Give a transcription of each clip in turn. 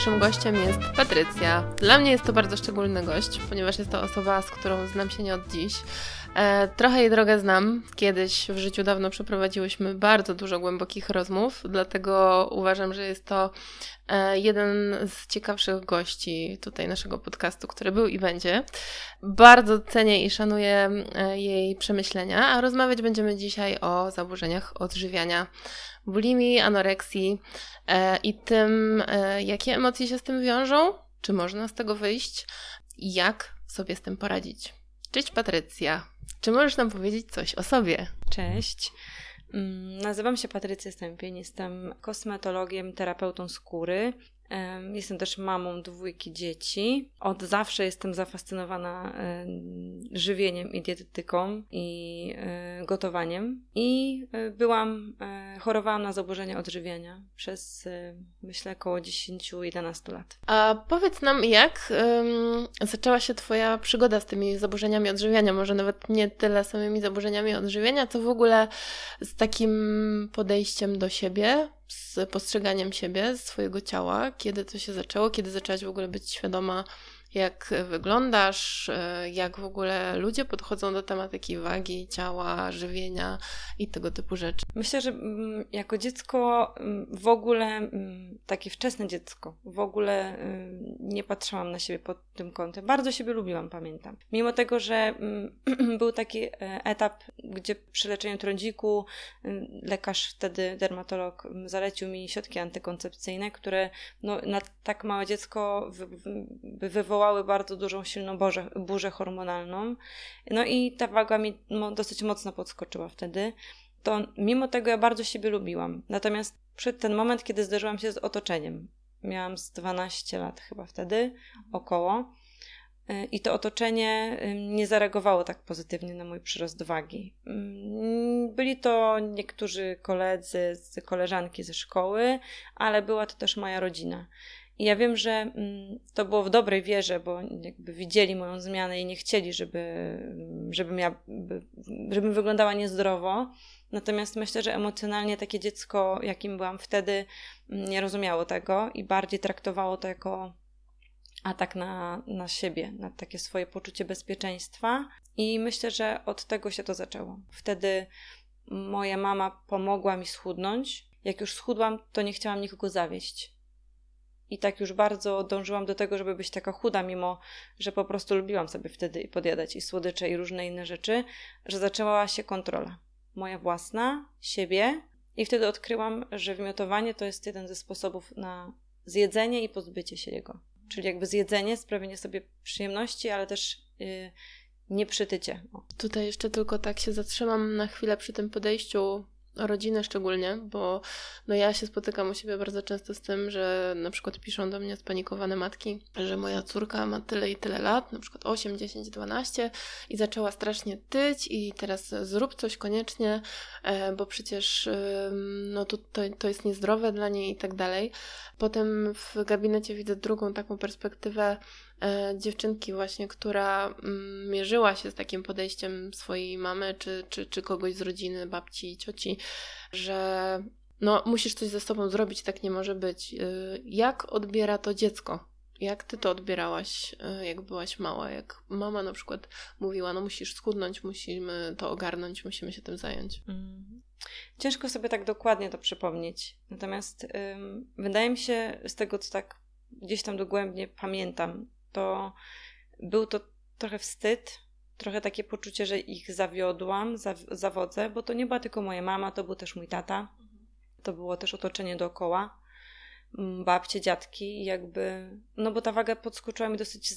dzisiejszym gościem jest Patrycja. Dla mnie jest to bardzo szczególny gość, ponieważ jest to osoba, z którą znam się nie od dziś. E, trochę jej drogę znam. Kiedyś w życiu dawno przeprowadziłyśmy bardzo dużo głębokich rozmów, dlatego uważam, że jest to e, jeden z ciekawszych gości tutaj naszego podcastu, który był i będzie. Bardzo cenię i szanuję e, jej przemyślenia, a rozmawiać będziemy dzisiaj o zaburzeniach odżywiania bulimii, anoreksji e, i tym, e, jakie emocje się z tym wiążą, czy można z tego wyjść i jak sobie z tym poradzić. Cześć Patrycja, czy możesz nam powiedzieć coś o sobie? Cześć. Mm, nazywam się Patrycja Stępień, jestem kosmetologiem, terapeutą skóry Jestem też mamą dwójki dzieci. Od zawsze jestem zafascynowana żywieniem i dietetyką i e, gotowaniem. I e, byłam, e, chorowałam na zaburzenia odżywiania przez myślę około 10-11 lat. A powiedz nam, jak um, zaczęła się Twoja przygoda z tymi zaburzeniami odżywiania? Może nawet nie tyle samymi zaburzeniami odżywiania, co w ogóle z takim podejściem do siebie, z postrzeganiem siebie, swojego ciała, kiedy to się zaczęło, kiedy zaczęłaś w ogóle być świadoma jak wyglądasz, e, jak w ogóle ludzie podchodzą do tematyki wagi, ciała, żywienia i tego typu rzeczy. Myślę, że mm, jako dziecko mm, w ogóle, mm, takie wczesne dziecko, w ogóle nie patrzyłam na siebie pod tym kątem. Bardzo siebie lubiłam, pamiętam. Mimo tego, że był taki e, etap, gdzie przy leczeniu trądziku lekarz wtedy, dermatolog, zalecił mi środki antykoncepcyjne, które no, na tak małe dziecko wywołały wywołały bardzo dużą, silną burzę, burzę hormonalną. No i ta waga mi dosyć mocno podskoczyła wtedy. To mimo tego ja bardzo siebie lubiłam. Natomiast przed ten moment, kiedy zderzyłam się z otoczeniem, miałam z 12 lat chyba wtedy, około, y, i to otoczenie y, nie zareagowało tak pozytywnie na mój przyrost wagi. Mm, byli to niektórzy koledzy, koleżanki ze szkoły, ale była to też moja rodzina. I ja wiem, że mm, to było w dobrej wierze, bo jakby widzieli moją zmianę i nie chcieli, żeby, żebym ja, żebym wyglądała niezdrowo. Natomiast myślę, że emocjonalnie takie dziecko, jakim byłam wtedy, mm, nie rozumiało tego i bardziej traktowało to jako atak na, na siebie, na takie swoje poczucie bezpieczeństwa. I myślę, że od tego się to zaczęło. Wtedy moja mama pomogła mi schudnąć. Jak już schudłam, to nie chciałam nikogo zawieść i tak już bardzo dążyłam do tego, żeby być taka chuda, mimo że po prostu lubiłam sobie wtedy podjadać i słodycze i różne inne rzeczy, że zaczęła się kontrola. Moja własna, siebie. I wtedy odkryłam, że wymiotowanie to jest jeden ze sposobów na zjedzenie i pozbycie się jego. Czyli jakby zjedzenie, sprawienie sobie przyjemności, ale też yy, nieprzytycie. O. Tutaj jeszcze tylko tak się zatrzymam na chwilę przy tym podejściu rodzinę szczególnie, bo no ja się spotykam u siebie bardzo często z tym, że na przykład piszą do mnie spanikowane matki, że moja córka ma tyle i tyle lat, na przykład 8, 10, 12 i zaczęła strasznie tyć i teraz zrób coś koniecznie, e, bo przecież no to, to, to jest niezdrowe dla niej i tak dalej. Potem w gabinecie widzę drugą taką perspektywę dziewczynki właśnie, która mm, mierzyła się z takim podejściem swojej mamy czy, czy, czy kogoś z rodziny, babci, cioci, że no musisz coś ze sobą zrobić, tak nie może być. E, jak odbiera to dziecko? Jak ty to odbierałaś, e, jak byłaś mała? Jak mama na przykład mówiła, no musisz schudnąć, musimy to ogarnąć, musimy się tym zająć. Mm. Ciężko sobie tak dokładnie to przypomnieć. Natomiast ym, wydaje mi się, z tego co tak gdzieś tam dogłębnie pamiętam, to był to trochę wstyd, trochę takie poczucie, że ich zawiodłam, zawodzę, bo to nie była tylko moja mama, to był też mój tata. To było też otoczenie dookoła, babcie, dziadki, jakby, no bo ta waga podskoczyła mi dosyć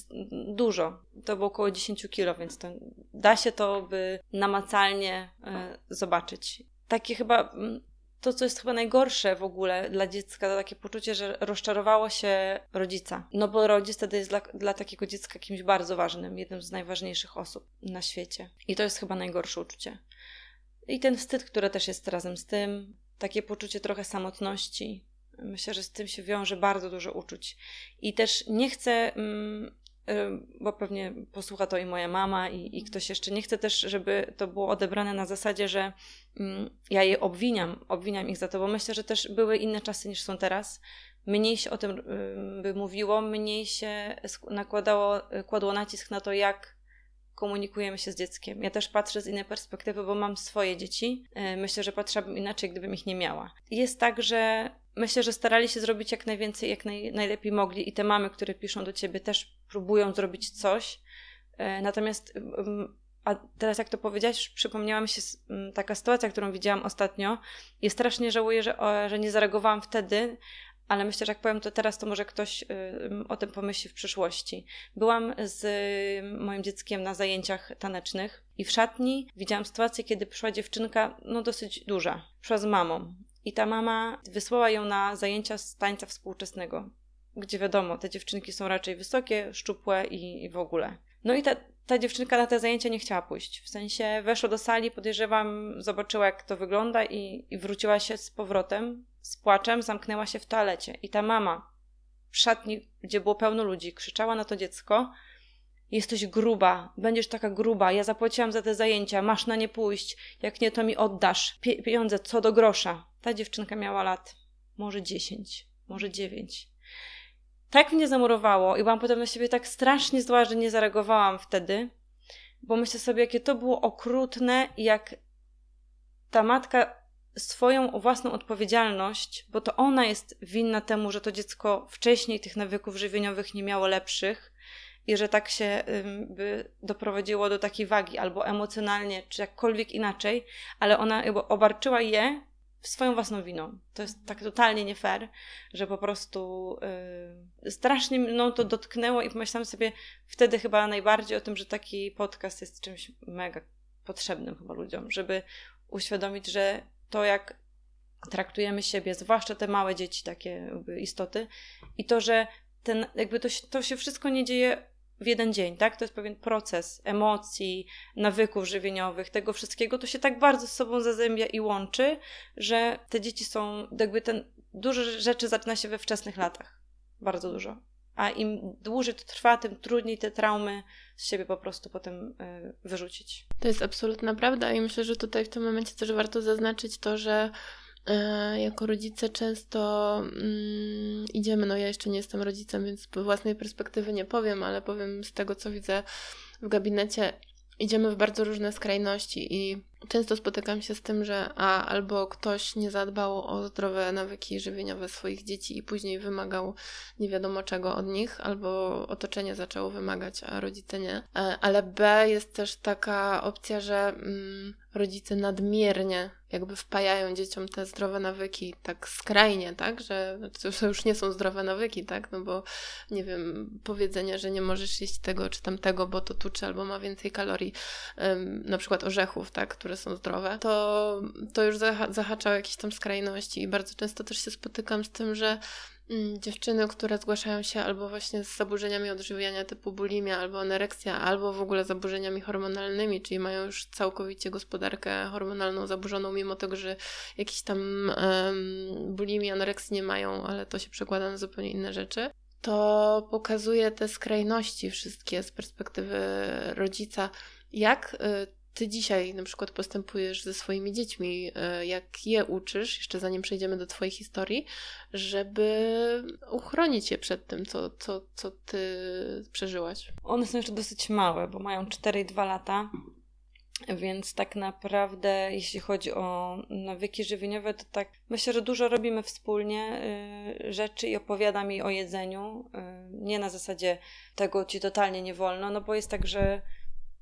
dużo. To było około 10 kilo, więc to da się to by namacalnie y, zobaczyć takie chyba mm, to, co jest chyba najgorsze w ogóle dla dziecka, to takie poczucie, że rozczarowało się rodzica. No bo rodzic wtedy jest dla, dla takiego dziecka kimś bardzo ważnym, jednym z najważniejszych osób na świecie. I to jest chyba najgorsze uczucie. I ten wstyd, który też jest razem z tym, takie poczucie trochę samotności. Myślę, że z tym się wiąże bardzo dużo uczuć. I też nie chcę mm, bo pewnie posłucha to i moja mama, i, i ktoś jeszcze. Nie chcę też, żeby to było odebrane na zasadzie, że mm, ja je obwiniam, obwiniam ich za to, bo myślę, że też były inne czasy niż są teraz. mniej się o tym by mówiło, mniej się nakładało, kładło nacisk na to, jak komunikujemy się z dzieckiem. Ja też patrzę z innej perspektywy, bo mam swoje dzieci. E, myślę, że patrzyłabym inaczej, gdybym ich nie miała. Jest tak, że myślę, że starali się zrobić jak najwięcej, jak naj, najlepiej mogli i te mamy, które piszą do ciebie, też próbują zrobić coś. E, natomiast a teraz jak to powiedziałaś, przypomniała mi się taka sytuacja, którą widziałam ostatnio i strasznie żałuję, że, że nie zareagowałam wtedy, ale myślę, że jak powiem to teraz, to może ktoś y, o tym pomyśli w przyszłości. Byłam z moim dzieckiem na zajęciach tanecznych i w szatni widziałam sytuację, kiedy przyszła dziewczynka, no dosyć duża, przyszła z mamą. I ta mama wysłała ją na zajęcia z tańca współczesnego, gdzie wiadomo, te dziewczynki są raczej wysokie, szczupłe i, i w ogóle. No i ta, ta dziewczynka na te zajęcia nie chciała pójść. W sensie weszła do sali, podejrzewam, zobaczyła jak to wygląda i, i wróciła się z powrotem z płaczem zamknęła się w toalecie i ta mama w szatni, gdzie było pełno ludzi, krzyczała na to dziecko: Jesteś gruba, będziesz taka gruba, ja zapłaciłam za te zajęcia, masz na nie pójść, jak nie, to mi oddasz. Pie pieniądze co do grosza. Ta dziewczynka miała lat może dziesięć, może dziewięć. Tak mnie zamurowało i byłam potem na siebie tak strasznie zła, że nie zareagowałam wtedy, bo myślę sobie, jakie to było okrutne, jak ta matka swoją własną odpowiedzialność, bo to ona jest winna temu, że to dziecko wcześniej tych nawyków żywieniowych nie miało lepszych i że tak się by doprowadziło do takiej wagi, albo emocjonalnie, czy jakkolwiek inaczej, ale ona obarczyła je swoją własną winą. To jest tak totalnie nie fair, że po prostu yy, strasznie mną to dotknęło i pomyślałam sobie wtedy chyba najbardziej o tym, że taki podcast jest czymś mega potrzebnym chyba ludziom, żeby uświadomić, że to, jak traktujemy siebie, zwłaszcza te małe dzieci, takie istoty, i to, że ten, jakby to, to się wszystko nie dzieje w jeden dzień, tak? To jest pewien proces emocji, nawyków żywieniowych, tego wszystkiego, to się tak bardzo z sobą zazębia i łączy, że te dzieci są, jakby ten, dużo rzeczy zaczyna się we wczesnych latach. Bardzo dużo a im dłużej to trwa, tym trudniej te traumy z siebie po prostu potem y, wyrzucić. To jest absolutna prawda i myślę, że tutaj w tym momencie też warto zaznaczyć to, że jako rodzice często mm, idziemy, no ja jeszcze nie jestem rodzicem, więc z własnej perspektywy nie powiem, ale powiem z tego, co widzę w gabinecie, idziemy w bardzo różne skrajności i często spotykam się z tym, że a albo ktoś nie zadbał o zdrowe nawyki żywieniowe swoich dzieci i później wymagał nie wiadomo czego od nich, albo otoczenie zaczęło wymagać, a rodzice nie. E, ale B jest też taka opcja, że mm, rodzice nadmiernie jakby wpajają dzieciom te zdrowe nawyki tak skrajnie, tak, że to już nie są zdrowe nawyki, tak, no bo nie wiem, powiedzenie, że nie możesz jeść tego czy tamtego, bo to tuczy albo ma więcej kalorii, na przykład orzechów, tak, które są zdrowe, to, to już zahacza o jakieś tam skrajności. I bardzo często też się spotykam z tym, że dziewczyny, które zgłaszają się albo właśnie z zaburzeniami odżywiania typu bulimia, albo anoreksja, albo w ogóle zaburzeniami hormonalnymi, czyli mają już całkowicie gospodarkę hormonalną zaburzoną, mimo tego, że jakiś tam um, bulimii, anoreksji nie mają, ale to się przekłada na zupełnie inne rzeczy. To pokazuje te skrajności wszystkie z perspektywy rodzica, jak y, ty dzisiaj na przykład postępujesz ze swoimi dziećmi, e, jak je uczysz, jeszcze zanim przejdziemy do twojej historii, żeby uchronić je przed tym, co, co, co ty przeżyłaś? One są jeszcze dosyć małe, bo mają 4 i 2 lata. Więc tak naprawdę, jeśli chodzi o nawyki żywieniowe, to tak myślę, że dużo robimy wspólnie y, rzeczy i opowiadam jej o jedzeniu. Y, nie na zasadzie tego ci totalnie nie wolno, no bo jest tak, że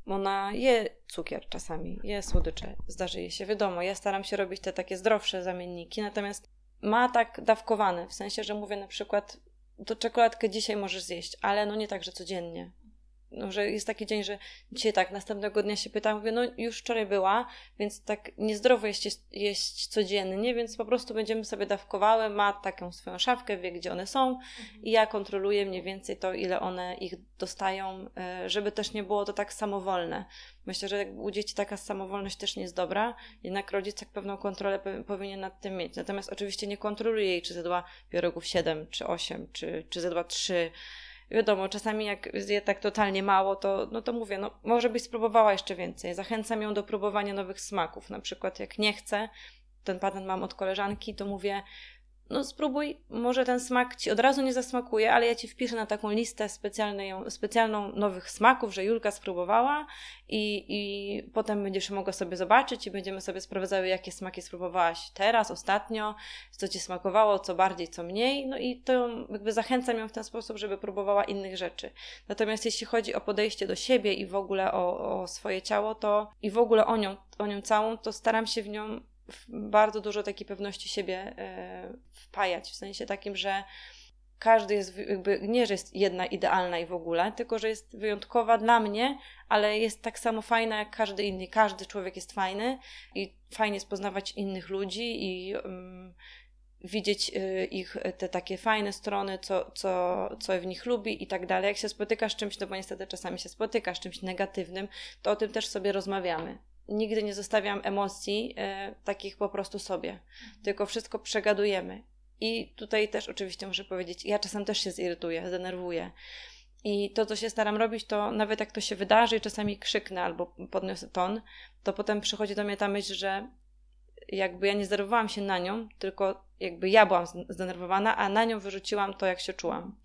ona je cukier czasami, je słodycze, zdarzy jej się. Wiadomo, ja staram się robić te takie zdrowsze zamienniki, natomiast ma tak dawkowane, w sensie, że mówię na przykład, to czekoladkę dzisiaj możesz zjeść, ale no nie tak, że codziennie no, że jest taki dzień, że dzisiaj tak, następnego dnia się pytam, mówię, no już wczoraj była, więc tak niezdrowo jeść, jeść codziennie, więc po prostu będziemy sobie dawkowały, ma taką swoją szafkę, wie gdzie one są mhm. i ja kontroluję mniej więcej to, ile one ich dostają, e, żeby też nie było to tak samowolne. Myślę, że u dzieci taka samowolność też nie jest dobra, jednak rodzic tak pewną kontrolę powinien nad tym mieć. Natomiast oczywiście nie kontroluje jej, czy zjadła pierogów 7, czy 8, czy, czy zjadła 3, wiadomo, czasami jak zje tak totalnie mało, to, no to mówię, no może byś spróbowała jeszcze więcej. Zachęcam ją do próbowania nowych smaków. Na przykład jak nie chce, ten patent mam od koleżanki, to mówię, no spróbuj, może ten smak ci od razu nie zasmakuje, ale ja ci wpiszę na taką listę specjalną, nowych smaków, że Julka spróbowała i, i potem będziesz mogła sobie zobaczyć i będziemy sobie sprawdzały, jakie smaki spróbowałaś teraz, ostatnio, co ci smakowało, co bardziej, co mniej, no i to jakby zachęcam ją w ten sposób, żeby próbowała innych rzeczy. Natomiast jeśli chodzi o podejście do siebie i w ogóle o, o swoje ciało, to i w ogóle o nią, o nią całą, to staram się w nią bardzo dużo takiej pewności siebie e, wpajać, w sensie takim, że każdy jest jakby, nie, że jest jedna idealna i w ogóle, tylko że jest wyjątkowa dla mnie, ale jest tak samo fajna jak każdy inny. Każdy człowiek jest fajny i fajnie jest poznawać innych ludzi i um, widzieć y, ich te takie fajne strony, co, co, co w nich lubi i tak dalej. Jak się spotykasz z czymś, no bo niestety czasami się spotykasz z czymś negatywnym, to o tym też sobie rozmawiamy nigdy nie zostawiam emocji e, takich po prostu sobie, tylko wszystko przegadujemy. I tutaj też oczywiście muszę powiedzieć, ja czasem też się zirytuję, zdenerwuję. I to, co się staram robić, to nawet jak to się wydarzy i czasami krzyknę albo podniosę ton, to potem przychodzi do mnie ta myśl, że jakby ja nie zdenerwowałam się na nią, tylko jakby ja byłam zdenerwowana, a na nią wyrzuciłam to, jak się czułam.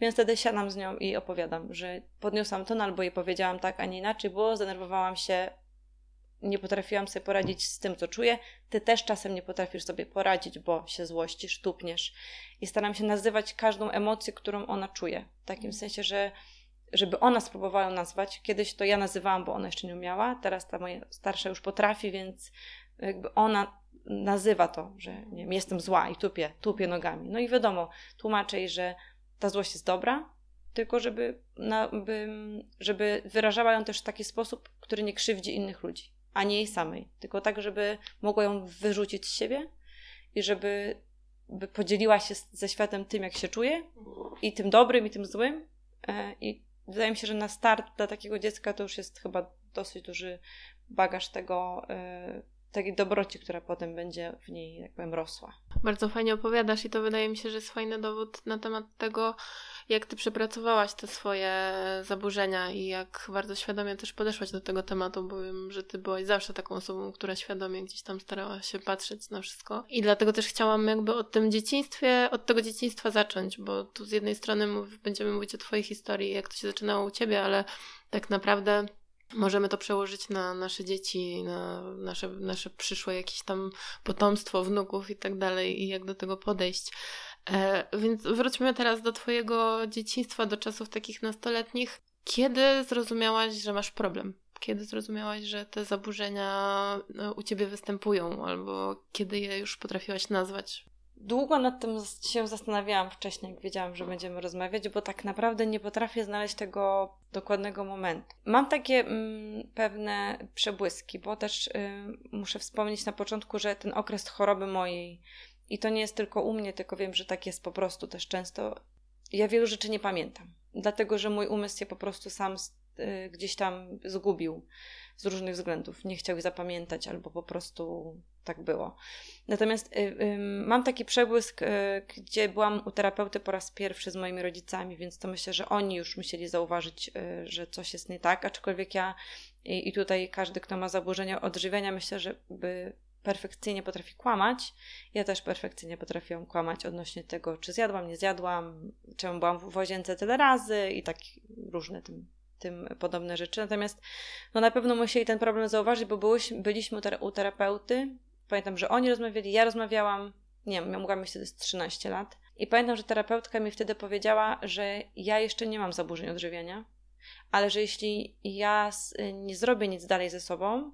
Więc wtedy siadam z nią i opowiadam, że podniosłam ton albo jej powiedziałam tak, a nie inaczej, bo zdenerwowałam się nie potrafiłam sobie poradzić z tym, co czuję, ty też czasem nie potrafisz sobie poradzić, bo się złościsz, tupniesz. I staram się nazywać każdą emocję, którą ona czuje. W takim mhm. sensie, że żeby ona spróbowała ją nazwać. Kiedyś to ja nazywałam, bo ona jeszcze nie umiała, teraz ta moja starsza już potrafi, więc jakby ona nazywa to, że nie wiem, jestem zła i tupię, tupię nogami. No i wiadomo, tłumaczę jej, że ta złość jest dobra, tylko żeby, na, by, żeby wyrażała ją też w taki sposób, który nie krzywdzi innych ludzi a nie jej samej. Tylko tak, żeby mogła ją wyrzucić z siebie i żeby by podzieliła się ze światem tym, jak się czuje i tym dobrym, i tym złym. E, I wydaje mi się, że na start dla takiego dziecka to już jest chyba dosyć duży bagaż tego, e, takiej dobroci, która potem będzie w niej, jak powiem, rosła. Bardzo fajnie opowiadasz i to wydaje mi się, że jest fajny dowód na temat tego, jak ty przepracowałaś te swoje zaburzenia i jak bardzo świadomie też podeszłaś do tego tematu, bo wiem, że ty byłaś zawsze taką osobą, która świadomie gdzieś tam starała się patrzeć na wszystko. I dlatego też chciałam jakby o tym dzieciństwie, od tego dzieciństwa zacząć, bo tu z jednej strony mów, będziemy mówić o twojej historii, jak to się zaczynało u ciebie, ale tak naprawdę możemy to przełożyć na nasze dzieci, na nasze, nasze przyszłe jakieś tam potomstwo, wnuków i tak dalej, i jak do tego podejść. E, więc wróćmy teraz do Twojego dzieciństwa, do czasów takich nastoletnich. Kiedy zrozumiałaś, że masz problem? Kiedy zrozumiałaś, że te zaburzenia no, u Ciebie występują, albo kiedy je już potrafiłaś nazwać? Długo nad tym się zastanawiałam wcześniej, jak wiedziałam, że będziemy rozmawiać, bo tak naprawdę nie potrafię znaleźć tego dokładnego momentu. Mam takie mm, pewne przebłyski, bo też y, muszę wspomnieć na początku, że ten okres choroby mojej i to nie jest tylko u mnie, tylko wiem, że tak jest po prostu też często. Ja wielu rzeczy nie pamiętam, dlatego że mój umysł się po prostu sam y, gdzieś tam zgubił z różnych względów. Nie chciał ich zapamiętać, albo po prostu tak było. Natomiast y, y, mam taki przebłysk, y, gdzie byłam u terapeuty po raz pierwszy z moimi rodzicami, więc to myślę, że oni już musieli zauważyć, y, że coś jest nie tak, aczkolwiek ja i, tutaj każdy, kto ma zaburzenia odżywiania, myślę, że by perfekcyjnie potrafi kłamać. Ja też perfekcyjnie potrafiłam kłamać odnośnie tego, czy zjadłam, nie zjadłam, czemu byłam w łazience tyle razy i tak różne tym, tym podobne rzeczy. Natomiast no na pewno musieli ten problem zauważyć, bo byliśmy u terapeuty. Pamiętam, że oni rozmawiali, ja rozmawiałam, nie wiem, ja mogłam mieć wtedy 13 lat. I pamiętam, że terapeutka mi wtedy powiedziała, że ja jeszcze nie mam zaburzeń odżywiania, ale że jeśli ja nie zrobię nic dalej ze sobą,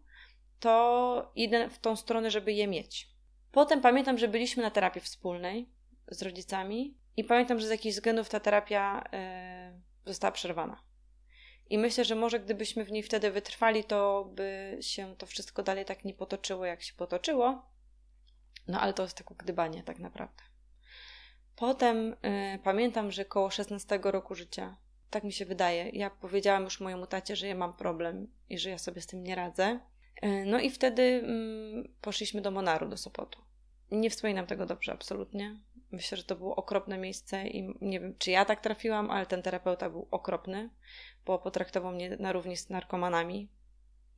to idę w tą stronę, żeby je mieć. Potem pamiętam, że byliśmy na terapii wspólnej z rodzicami i pamiętam, że z jakichś względów ta terapia yy, została przerwana. I myślę, że może gdybyśmy w niej wtedy wytrwali, to by się to wszystko dalej tak nie potoczyło, jak się potoczyło. No ale to jest tylko gdybanie tak naprawdę. Potem yy, pamiętam, że koło 16 roku życia, tak mi się wydaje, ja powiedziałam już mojemu tacie, że ja mam problem i że ja sobie z tym nie radzę. E, no i wtedy mm, poszliśmy do Monaru, do Sopotu. Nie wspominam tego dobrze, absolutnie. Myślę, że to było okropne miejsce i nie wiem, czy ja tak trafiłam, ale ten terapeuta był okropny, bo potraktował mnie na równi z narkomanami.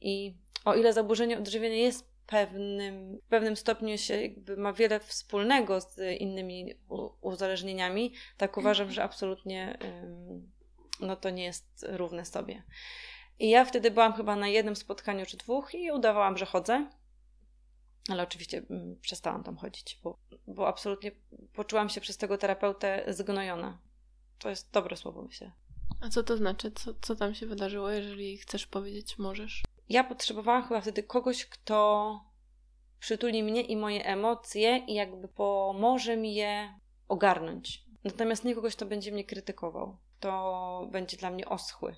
I o ile zaburzenie odżywienia jest pewnym, w pewnym stopniu się jakby ma wiele wspólnego z innymi uzależnieniami, tak uważam, że absolutnie no to nie jest równe sobie. I ja wtedy byłam chyba na jednym spotkaniu czy dwóch i udawałam, że chodzę. Ale oczywiście mm, przestałam tam chodzić, bo, bo absolutnie poczułam się przez tego terapeutę zgnojona. To jest dobre słowo, myślę. A co to znaczy? Co, co tam się wydarzyło, jeżeli chcesz powiedzieć, możesz? Ja potrzebowałam chyba wtedy kogoś, kto przytuli mnie i moje emocje i jakby pomoże mi je ogarnąć. Natomiast nie kogoś, kto będzie mnie krytykował. To będzie dla mnie oschły.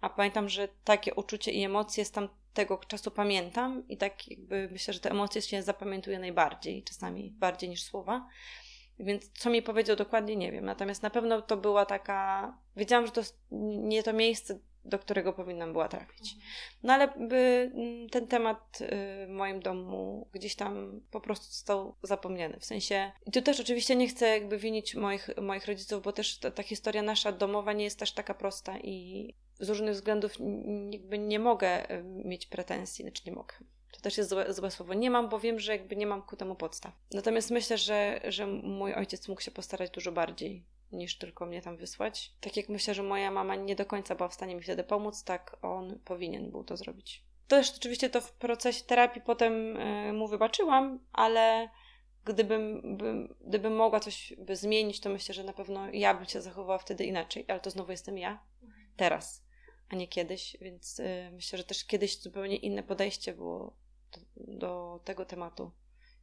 A pamiętam, że takie uczucie i emocje z tamtego czasu pamiętam i tak jakby myślę, że te emocje się zapamiętuje najbardziej, czasami bardziej niż słowa. Więc co mi powiedział dokładnie, nie wiem. Natomiast na pewno to była taka. Wiedziałam, że to nie to miejsce, do którego powinnam była trafić. No ale by mm, ten temat y, w moim domu gdzieś tam po prostu został zapomniany. W sensie. I tu też oczywiście nie chcę jakby winić moich, moich rodziców, bo też ta, ta historia nasza domowa nie jest też taka prosta i z różnych względów jakby nie mogę y, mieć pretensji, znaczy nie mogę to też jest złe, złe słowo. Nie mam, bo wiem, że jakby nie mam ku temu podstaw. Natomiast myślę, że, że mój ojciec mógł się postarać dużo bardziej niż tylko mnie tam wysłać. Tak jak myślę, że moja mama nie do końca była w stanie mi wtedy pomóc, tak on powinien był to zrobić. Też oczywiście to w procesie terapii potem yy, mu wybaczyłam, ale gdybym, bym, gdybym mogła coś by zmienić, to myślę, że na pewno ja bym się zachowała wtedy inaczej, ale to znowu jestem ja, teraz, a nie kiedyś, więc yy, myślę, że też kiedyś zupełnie inne podejście było do, do tego tematu.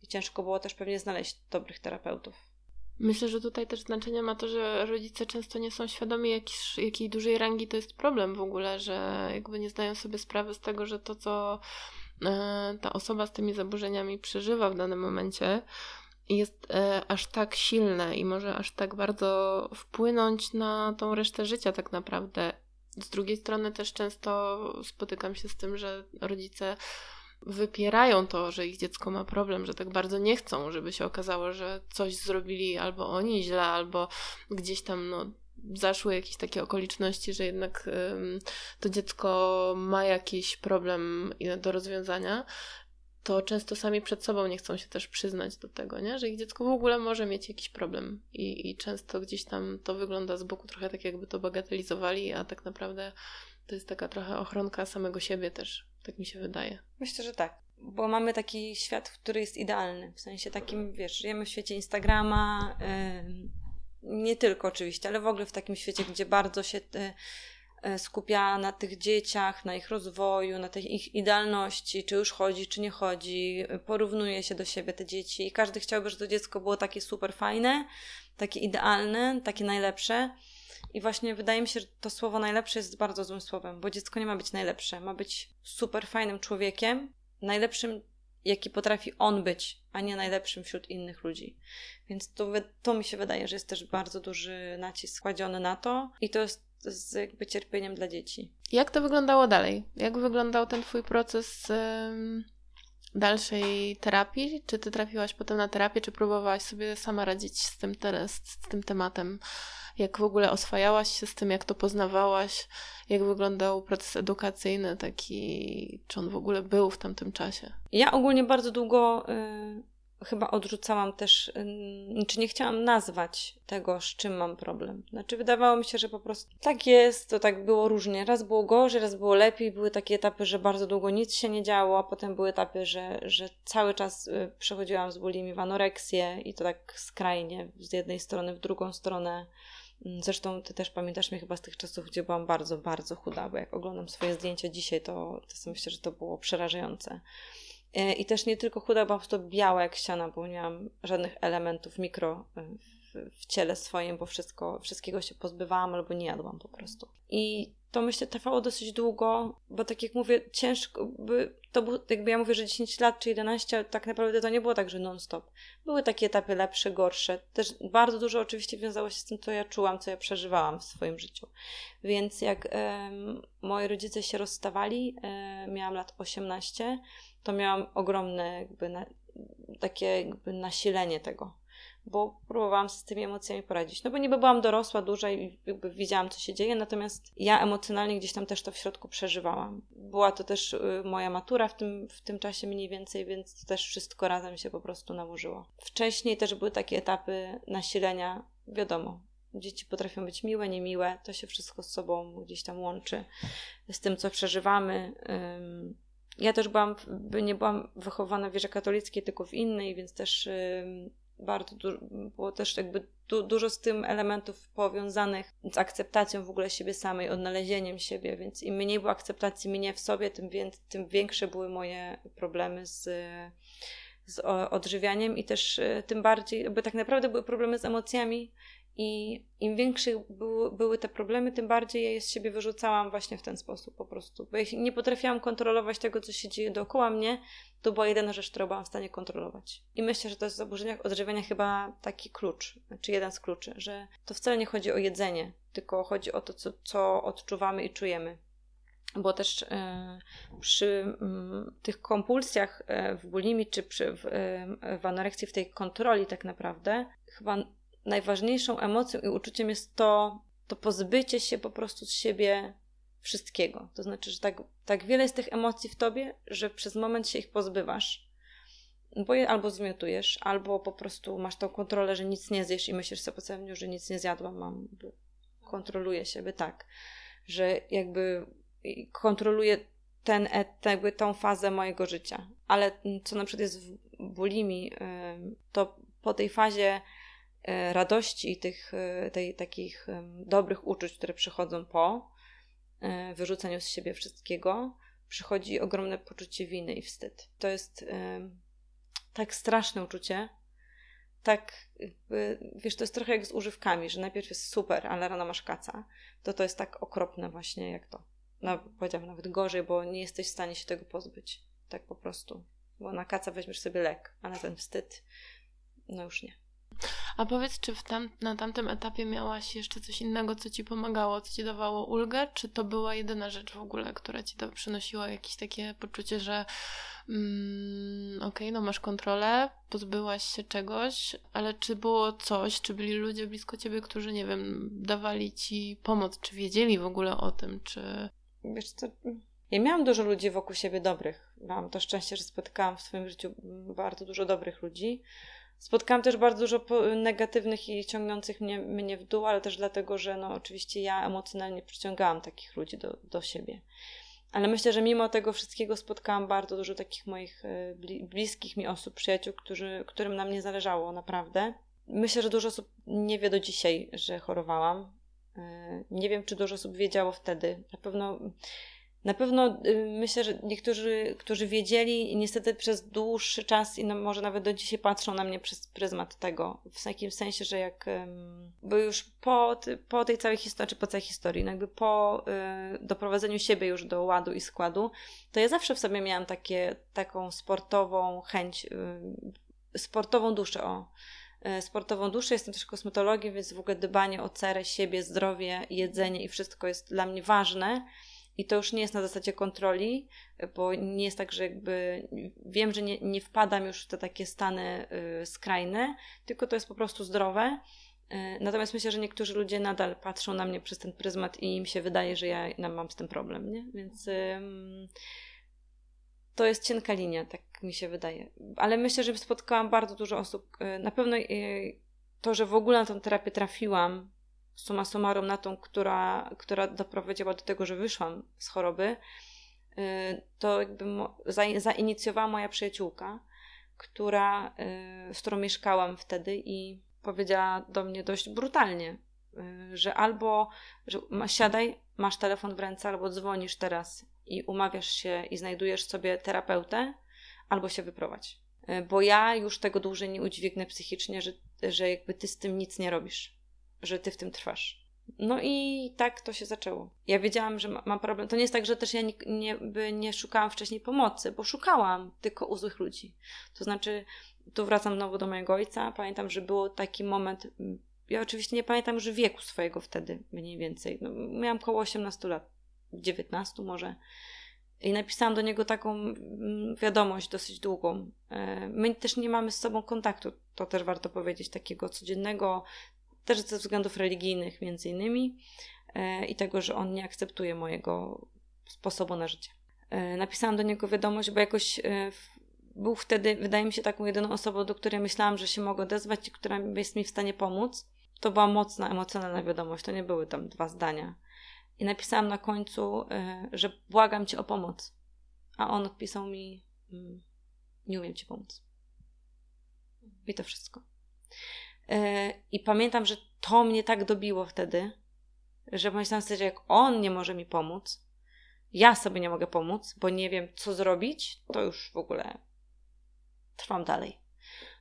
I ciężko było też pewnie znaleźć dobrych terapeutów. Myślę, że tutaj też znaczenie ma to, że rodzice często nie są świadomi, jakiej, jakiej dużej rangi to jest problem w ogóle, że jakby nie zdają sobie sprawy z tego, że to, co e, ta osoba z tymi zaburzeniami przeżywa w danym momencie, jest e, aż tak silne i może aż tak bardzo wpłynąć na tą resztę życia, tak naprawdę. Z drugiej strony, też często spotykam się z tym, że rodzice wypierają to, że ich dziecko ma problem, że tak bardzo nie chcą, żeby się okazało, że coś zrobili albo oni źle, albo gdzieś tam no, zaszły jakieś takie okoliczności, że jednak ym, to dziecko ma jakiś problem do rozwiązania, to często sami przed sobą nie chcą się też przyznać do tego, nie? że ich dziecko w ogóle może mieć jakiś problem i, i często gdzieś tam to wygląda z boku trochę tak, jakby to bagatelizowali, a tak naprawdę to jest taka trochę ochronka samego siebie też, tak mi się wydaje. Myślę, że tak. Bo mamy taki świat, który jest idealny. W sensie takim, wiesz, żyjemy w świecie Instagrama, nie tylko oczywiście, ale w ogóle w takim świecie, gdzie bardzo się yy, skupia na tych dzieciach, na ich rozwoju, na tej ich idealności, czy już chodzi, czy nie chodzi, porównuje się do siebie te dzieci i każdy chciałby, żeby to dziecko było takie super fajne, takie idealne, takie najlepsze. I właśnie wydaje mi się, że to słowo najlepsze jest bardzo złym słowem, bo dziecko nie ma być najlepsze. Ma być super fajnym człowiekiem, najlepszym, jaki potrafi on być, a nie najlepszym wśród innych ludzi. Więc to, to mi się wydaje, że jest też bardzo duży nacisk kładziony na to i to jest z jakby cierpieniem dla dzieci. Jak to wyglądało dalej? Jak wyglądał ten twój proces dalszej terapii? Czy ty trafiłaś potem na terapię, czy próbowałaś sobie sama radzić z tym, z tym tematem? Jak w ogóle oswajałaś się z tym, jak to poznawałaś, jak wyglądał proces edukacyjny taki, czy on w ogóle był w tamtym czasie? Ja ogólnie bardzo długo y, chyba odrzucałam też, y, czy nie chciałam nazwać tego, z czym mam problem. Znaczy wydawało mi się, że po prostu tak jest, to tak było różnie. Raz było gorzej, raz było lepiej. Były takie etapy, że bardzo długo nic się nie działo, a potem były etapy, że, że cały czas y, przechodziłam z bulimi w anoreksję i to tak skrajnie, z jednej strony w drugą stronę. Zresztą ty też pamiętasz mnie chyba z tych czasów, gdzie byłam bardzo, bardzo chuda, bo jak oglądam swoje zdjęcia dzisiaj, to, to myślę, że to było przerażające. E, I też nie tylko chuda, byłam po prostu biała jak ściana, bo nie miałam żadnych elementów mikro e, w, ciele swoim, bo wszystko, wszystkiego się pozbywałam albo nie jadłam po prostu. I to myślę trwało dosyć długo, bo tak jak mówię, ciężko, by, to był, jakby ja mówię, że 10 lat czy 11, tak naprawdę to nie było tak, że non-stop. Były takie etapy lepsze, gorsze. Też bardzo dużo oczywiście wiązało się z tym, co ja czułam, co ja przeżywałam w swoim życiu. Więc jak moi rodzice się rozstawali, miałam lat 18, to miałam ogromne jakby na, takie jakby nasilenie tego bo próbowałam z tymi emocjami poradzić. No bo niby byłam dorosła, duża i jakby widziałam, co się dzieje, natomiast ja emocjonalnie gdzieś tam też to w środku przeżywałam. Była to też y, moja matura w tym, w tym czasie mniej więcej, więc to też wszystko razem się po prostu nałożyło. Wcześniej też były takie etapy nasilenia, wiadomo, Dzieci potrafią być miłe, niemiłe, to się wszystko z sobą gdzieś tam łączy, z tym, co przeżywamy. Ja też byłam, nie byłam wychowana w wierze katolickiej, tylko w innej, więc też bardzo dużo, było też jakby du, dużo z tym elementów powiązanych z akceptacją w ogóle siebie samej, odnalezieniem siebie, więc im mniej było akceptacji mnie w sobie, tym, więc, tym większe były moje problemy z, z odżywianiem i też e, tym bardziej, bo tak naprawdę były problemy z emocjami i im większe były, były te problemy, tym bardziej ja je z siebie wyrzucałam właśnie w ten sposób po prostu. Bo ja nie potrafiłam kontrolować tego, co się dzieje dookoła mnie, to była jedyna rzecz, którą byłam w stanie kontrolować. I myślę, że to jest w zaburzeniach odżywiania chyba taki klucz, czy jeden z kluczy, że to wcale nie chodzi o jedzenie, tylko chodzi o to, co, co odczuwamy i czujemy. Bo też y, przy y, tych kompulsjach y, w bulimii, czy przy, w, w anorekcji, w tej kontroli tak naprawdę, chyba najważniejszą emocją i uczuciem jest to, to pozbycie się po prostu z siebie wszystkiego. To znaczy, że tak, tak wiele jest tych emocji w tobie, że przez moment się ich pozbywasz. Bo je albo zmiotujesz, albo po prostu masz tą kontrolę, że nic nie zjesz i myślisz sobie po całym dniu, że nic nie zjadłam, mam, kontroluję siebie tak, że jakby kontroluję ten, jakby tą fazę mojego życia. Ale co na przykład jest w bulimii, to po tej fazie radości i tych e, tej, takich dobrych uczuć, które przychodzą po e, wyrzuceniu z siebie wszystkiego, przychodzi ogromne poczucie winy i wstyd. To jest tak straszne uczucie, tak, wiesz, to jest trochę jak z używkami, że najpierw jest super, ale rano masz kaca, to to jest tak okropne właśnie jak to. No, powiedziałabym nawet gorzej, bo nie jesteś w stanie się tego pozbyć. Tak po prostu. Bo na kaca weźmiesz sobie lek, a na ten wstyd, no już nie. A powiedz, czy tam, na tamtym etapie miałaś jeszcze coś innego, co ci pomagało, co ci dawało ulgę? Czy to była jedyna rzecz w ogóle, która ci to przynosiła jakieś takie poczucie, że mm, okej, okay, no masz kontrolę, pozbyłaś się czegoś, ale czy było coś, czy byli ludzie blisko ciebie, którzy, nie wiem, dawali ci pomoc, czy wiedzieli w ogóle o tym, czy... Wiesz co, ja miałam dużo ludzi wokół siebie dobrych. Mam to szczęście, że spotykałam w swoim życiu bardzo dużo dobrych ludzi. Spotkałam też bardzo dużo negatywnych i ciągnących mnie, mnie w dół, ale też dlatego, że no, oczywiście ja emocjonalnie przyciągałam takich ludzi do, do siebie. Ale myślę, że mimo tego wszystkiego spotkałam bardzo dużo takich moich e, bliskich mi osób, przyjaciół, którzy, którym na mnie zależało naprawdę. Myślę, że dużo osób nie wie do dzisiaj, że chorowałam. E, nie wiem, czy dużo osób wiedziało wtedy. Na pewno na pewno y, myślę, że niektórzy, którzy wiedzieli, niestety przez dłuższy czas i może nawet do dzisiaj patrzą na mnie przez pryzmat tego. W takim sensie, że jak. Bo już po, po tej całej historii, czy po całej historii, no jakby po y, doprowadzeniu siebie już do ładu i składu, to ja zawsze w sobie miałam takie, taką sportową chęć, y, sportową duszę. O sportową duszę, jestem też kosmetologiem, więc w ogóle dbanie o cerę, siebie, zdrowie, jedzenie i wszystko jest dla mnie ważne. I to już nie jest na zasadzie kontroli, bo nie jest tak, że jakby wiem, że nie, nie wpadam już w te takie stany y, skrajne, tylko to jest po prostu zdrowe. Y, natomiast myślę, że niektórzy ludzie nadal patrzą na mnie przez ten pryzmat i im się wydaje, że ja mam z tym problem, nie? Więc y, to jest cienka linia, tak mi się wydaje. Ale myślę, że spotkałam bardzo dużo osób. Y, na pewno y, to, że w ogóle na tę terapię trafiłam, suma summarum na tą, która, która doprowadziła do tego, że wyszłam z choroby, y, to jakby zainicjowała moja przyjaciółka, która, y, z którą mieszkałam wtedy i powiedziała do mnie dość brutalnie, y, że albo że siadaj, masz telefon w ręce, albo dzwonisz teraz i umawiasz się i znajdujesz sobie terapeutę, albo się wyprowadź. Bo ja już tego dłużej nie udźwignę psychicznie, że, że jakby ty z tym nic nie robisz że ty w tym trwasz. No i tak to się zaczęło. Ja wiedziałam, że mam problem. To nie jest tak, że też ja nie, nie, nie szukałam wcześniej pomocy, bo szukałam tylko u złych ludzi. To znaczy, tu wracam znowu do mojego ojca. Pamiętam, że był taki moment. Ja oczywiście nie pamiętam już wieku swojego wtedy, mniej więcej. No, miałam około 18 lat, 19 może. I napisałam do niego taką wiadomość dosyć długą. My też nie mamy z sobą kontaktu, to też warto powiedzieć, takiego codziennego, też ze względów religijnych między innymi i tego, że on nie akceptuje mojego sposobu na życie. Napisałam do niego wiadomość, bo jakoś był wtedy, wydaje mi się, taką jedyną osobą, do której myślałam, że się mogę odezwać i która jest mi w stanie pomóc. To była mocna, emocjonalna wiadomość, to nie były tam dwa zdania. I napisałam na końcu, że błagam cię o pomoc. A on odpisał mi, mm, nie umiem ci pomóc. I to wszystko. Y, I pamiętam, że to mnie tak dobiło wtedy, że pomyślałam sobie, jak on nie może mi pomóc, ja sobie nie mogę pomóc, bo nie wiem, co zrobić, to już w ogóle trwam dalej.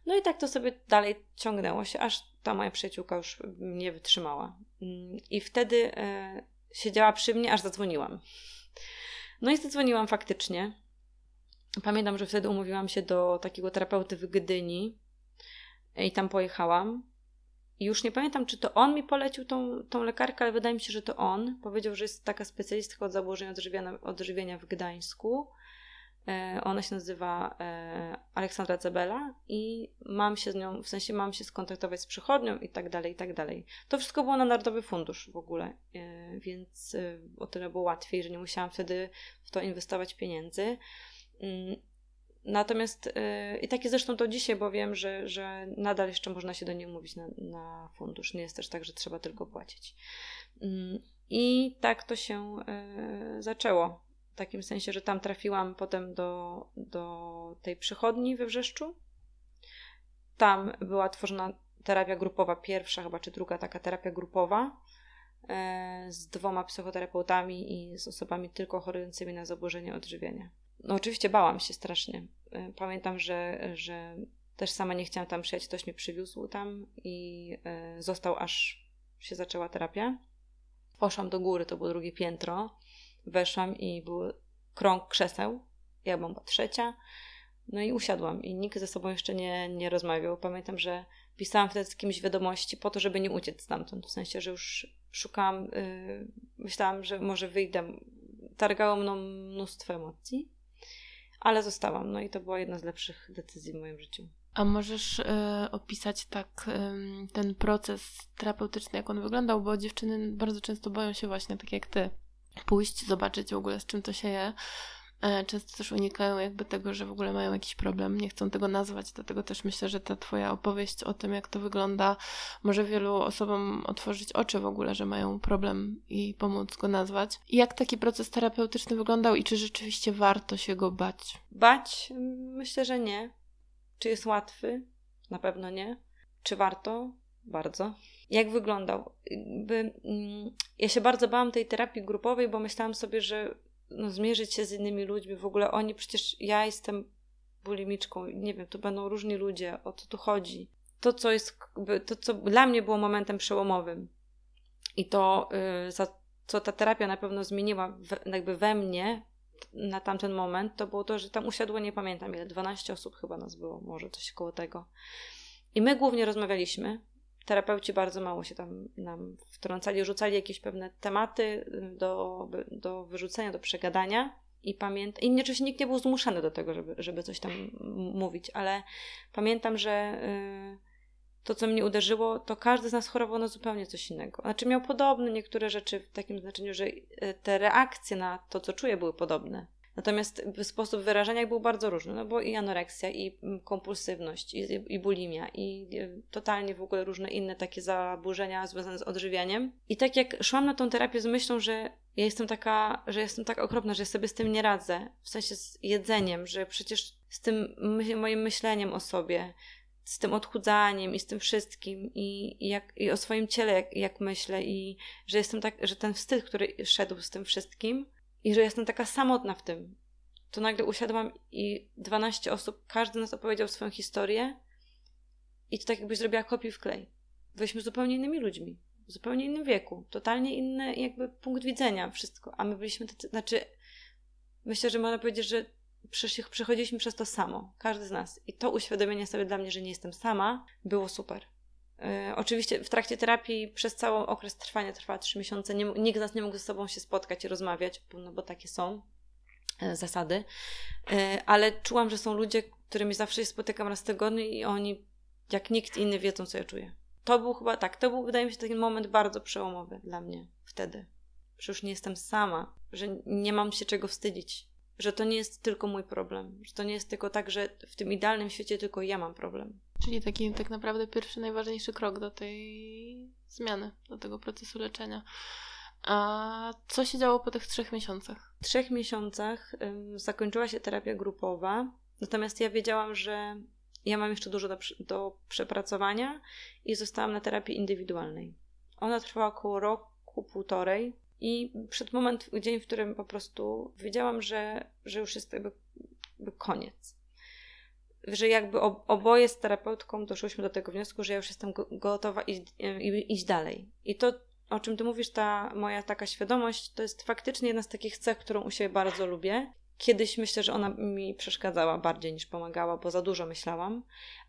No i tak to sobie dalej ciągnęło się, aż ta moja przyjaciółka już nie wytrzymała. Mm, I wtedy e, siedziała przy mnie, aż zadzwoniłam. No i zadzwoniłam faktycznie. Pamiętam, że wtedy umówiłam się do takiego terapeuty w Gdyni i tam pojechałam. I już nie pamiętam, czy to on mi polecił tą, tą lekarkę, ale wydaje mi się, że to on. Powiedział, że jest taka specjalistka od zaburzeń odżywiania, odżywienia w Gdańsku E, ona się nazywa e, Aleksandra Cebela i mam się z nią, w sensie mam się skontaktować z przychodnią i tak dalej, i tak dalej. To wszystko było na Narodowy Fundusz w ogóle, e, więc o tyle było łatwiej, że nie musiałam wtedy w to inwestować pieniędzy. Natomiast i takie zresztą to dzisiaj, bo wiem, że, że nadal jeszcze można się do niej umówić na, na fundusz. Nie jest też tak, że trzeba tylko płacić. Mm, I tak to się zaczęło w takim sensie, że tam trafiłam potem do, do tej przychodni we Wrzeszczu. Tam była tworzona terapia grupowa, pierwsza chyba, czy druga taka terapia grupowa e, z dwoma psychoterapeutami i z osobami tylko chorującymi na zaburzenie odżywienia. No oczywiście bałam się strasznie. E, pamiętam, że, że też sama nie chciałam tam przyjechać, ktoś mnie przywiózł tam i e, został aż się zaczęła terapia. Poszłam do góry, to było drugie piętro weszłam i był krąg krzeseł. Ja byłam trzecia. No i usiadłam i nikt ze sobą jeszcze nie, nie rozmawiał. Pamiętam, że pisałam wtedy z kimś wiadomości po to, żeby nie uciec stamtąd. W sensie, że już szukałam, yy, myślałam, że może wyjdę. Targało mną mnóstwo emocji, ale zostałam. No i to była jedna z lepszych decyzji w moim życiu. A możesz y, opisać tak y, ten proces terapeutyczny, jak on wyglądał, bo dziewczyny bardzo często boją się właśnie, tak jak ty, pójść, zobaczyć w ogóle z czym to się je. E, często też unikają jakby tego, że w ogóle mają jakiś problem, nie chcą tego nazwać, dlatego też myślę, że ta twoja opowieść o tym, jak to wygląda, może wielu osobom otworzyć oczy w ogóle, że mają problem i pomóc go nazwać. I jak taki proces terapeutyczny wyglądał i czy rzeczywiście warto się go bać? Bać? Myślę, że nie. Czy jest łatwy? Na pewno nie. Czy warto? Bardzo jak wyglądał. Mm, ja się bardzo bałam tej terapii grupowej, bo myślałam sobie, że no, zmierzyć się z innymi ludźmi, w ogóle oni przecież, ja jestem bulimiczką, nie wiem, tu będą różni ludzie, o co tu chodzi. To, co jest, to, co dla mnie było momentem przełomowym i to, yy, za co ta terapia na pewno zmieniła w, jakby we mnie na tamten moment, to było to, że tam usiadło, nie pamiętam ile, 12 osób chyba nas było, może coś koło tego. I my głównie rozmawialiśmy, terapeuci bardzo mało się tam nam wtrącali, rzucali jakieś pewne tematy y, do, do wyrzucenia, do przegadania. I pamiętam, i oczywiście nikt nie był zmuszany do tego, żeby, żeby coś tam mówić, ale pamiętam, że y, to, co mnie uderzyło, to każdy z nas chorował na zupełnie coś innego. Znaczy miał podobne niektóre rzeczy w takim znaczeniu, że y, te reakcje na to, co czuję, były podobne. Natomiast sposób wyrażania był bardzo różny, no bo i anoreksja, i mm, kompulsywność, i, i bulimia, i totalnie w ogóle różne inne takie zaburzenia związane z odżywianiem. I tak jak szłam na tą terapię z myślą, że ja jestem taka, że jestem tak okropna, że sobie z tym nie radzę, w sensie z jedzeniem, że przecież z tym my, moim myśleniem o sobie, z tym odchudzaniem i z tym wszystkim i, i, jak, i o swoim ciele jak, jak myślę i że jestem tak, że ten wstyd, który szedł z tym wszystkim, i że jestem taka samotna w tym. To nagle usiadłam i 12 osób, każdy nas opowiedział swoją historię i to tak jakbyś zrobiła kopię w klej. Byliśmy zupełnie innymi ludźmi, w zupełnie innym wieku, totalnie inny jakby punkt widzenia, wszystko. A my byliśmy tacy, znaczy myślę, że można powiedzieć, że przechodziliśmy przez to samo, każdy z nas. I to uświadomienie sobie dla mnie, że nie jestem sama, było super. E, oczywiście w trakcie terapii przez cały okres trwania trwa 3 miesiące. Nie, nikt z nas nie mógł ze sobą się spotkać i rozmawiać, no bo takie są e, zasady, e, ale czułam, że są ludzie, którymi zawsze się spotykam raz w tygodniu i oni jak nikt inny wiedzą, co ja czuję. To był chyba tak, to był wydaje mi się taki moment bardzo przełomowy dla mnie wtedy. Że już nie jestem sama, że nie mam się czego wstydzić, że to nie jest tylko mój problem, że to nie jest tylko tak, że w tym idealnym świecie tylko ja mam problem. Czyli taki tak naprawdę pierwszy, najważniejszy krok do tej zmiany, do tego procesu leczenia. A co się działo po tych trzech miesiącach? W trzech miesiącach ym, zakończyła się terapia grupowa, natomiast ja wiedziałam, że ja mam jeszcze dużo do, do przepracowania i zostałam na terapii indywidualnej. Ona trwała około roku, półtorej i przed moment, dzień, w którym po prostu wiedziałam, że, że już jest jakby, jakby koniec. Że jakby oboje z terapeutką doszłyśmy do tego wniosku, że ja już jestem gotowa iść, iść dalej. I to, o czym ty mówisz, ta moja taka świadomość, to jest faktycznie jedna z takich cech, którą u siebie bardzo lubię. Kiedyś myślę, że ona mi przeszkadzała bardziej niż pomagała, bo za dużo myślałam,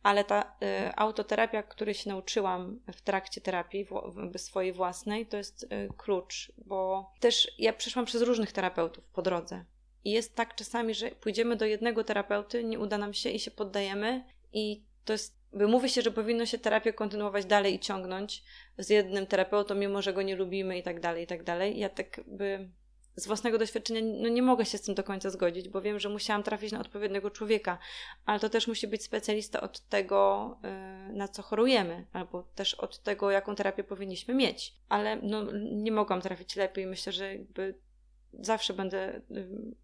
ale ta y, autoterapia, której się nauczyłam w trakcie terapii w, swojej własnej, to jest y, klucz, bo też ja przeszłam przez różnych terapeutów po drodze. I jest tak czasami, że pójdziemy do jednego terapeuty, nie uda nam się i się poddajemy, i to jest by mówi się, że powinno się terapię kontynuować dalej i ciągnąć z jednym terapeutą, mimo że go nie lubimy i tak dalej, i tak dalej. Ja tak by z własnego doświadczenia no nie mogę się z tym do końca zgodzić, bo wiem, że musiałam trafić na odpowiedniego człowieka, ale to też musi być specjalista od tego, y, na co chorujemy, albo też od tego, jaką terapię powinniśmy mieć. Ale no, nie mogłam trafić lepiej. Myślę, że jakby zawsze będę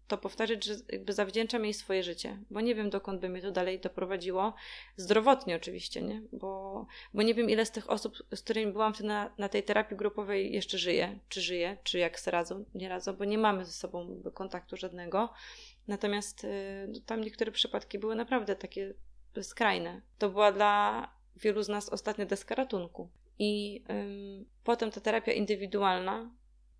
to powtarzać, że jakby zawdzięczam jej swoje życie, bo nie wiem, dokąd by mnie to dalej doprowadziło. Zdrowotnie oczywiście, nie? Bo, bo nie wiem, ile z tych osób, z którymi byłam na, na tej terapii grupowej jeszcze żyje, czy żyje, czy jak se radzą, nie radzą, bo nie mamy ze sobą kontaktu żadnego. Natomiast y, tam niektóre przypadki były naprawdę takie skrajne. To była dla wielu z nas ostatnia deska ratunku. I potem ta terapia indywidualna,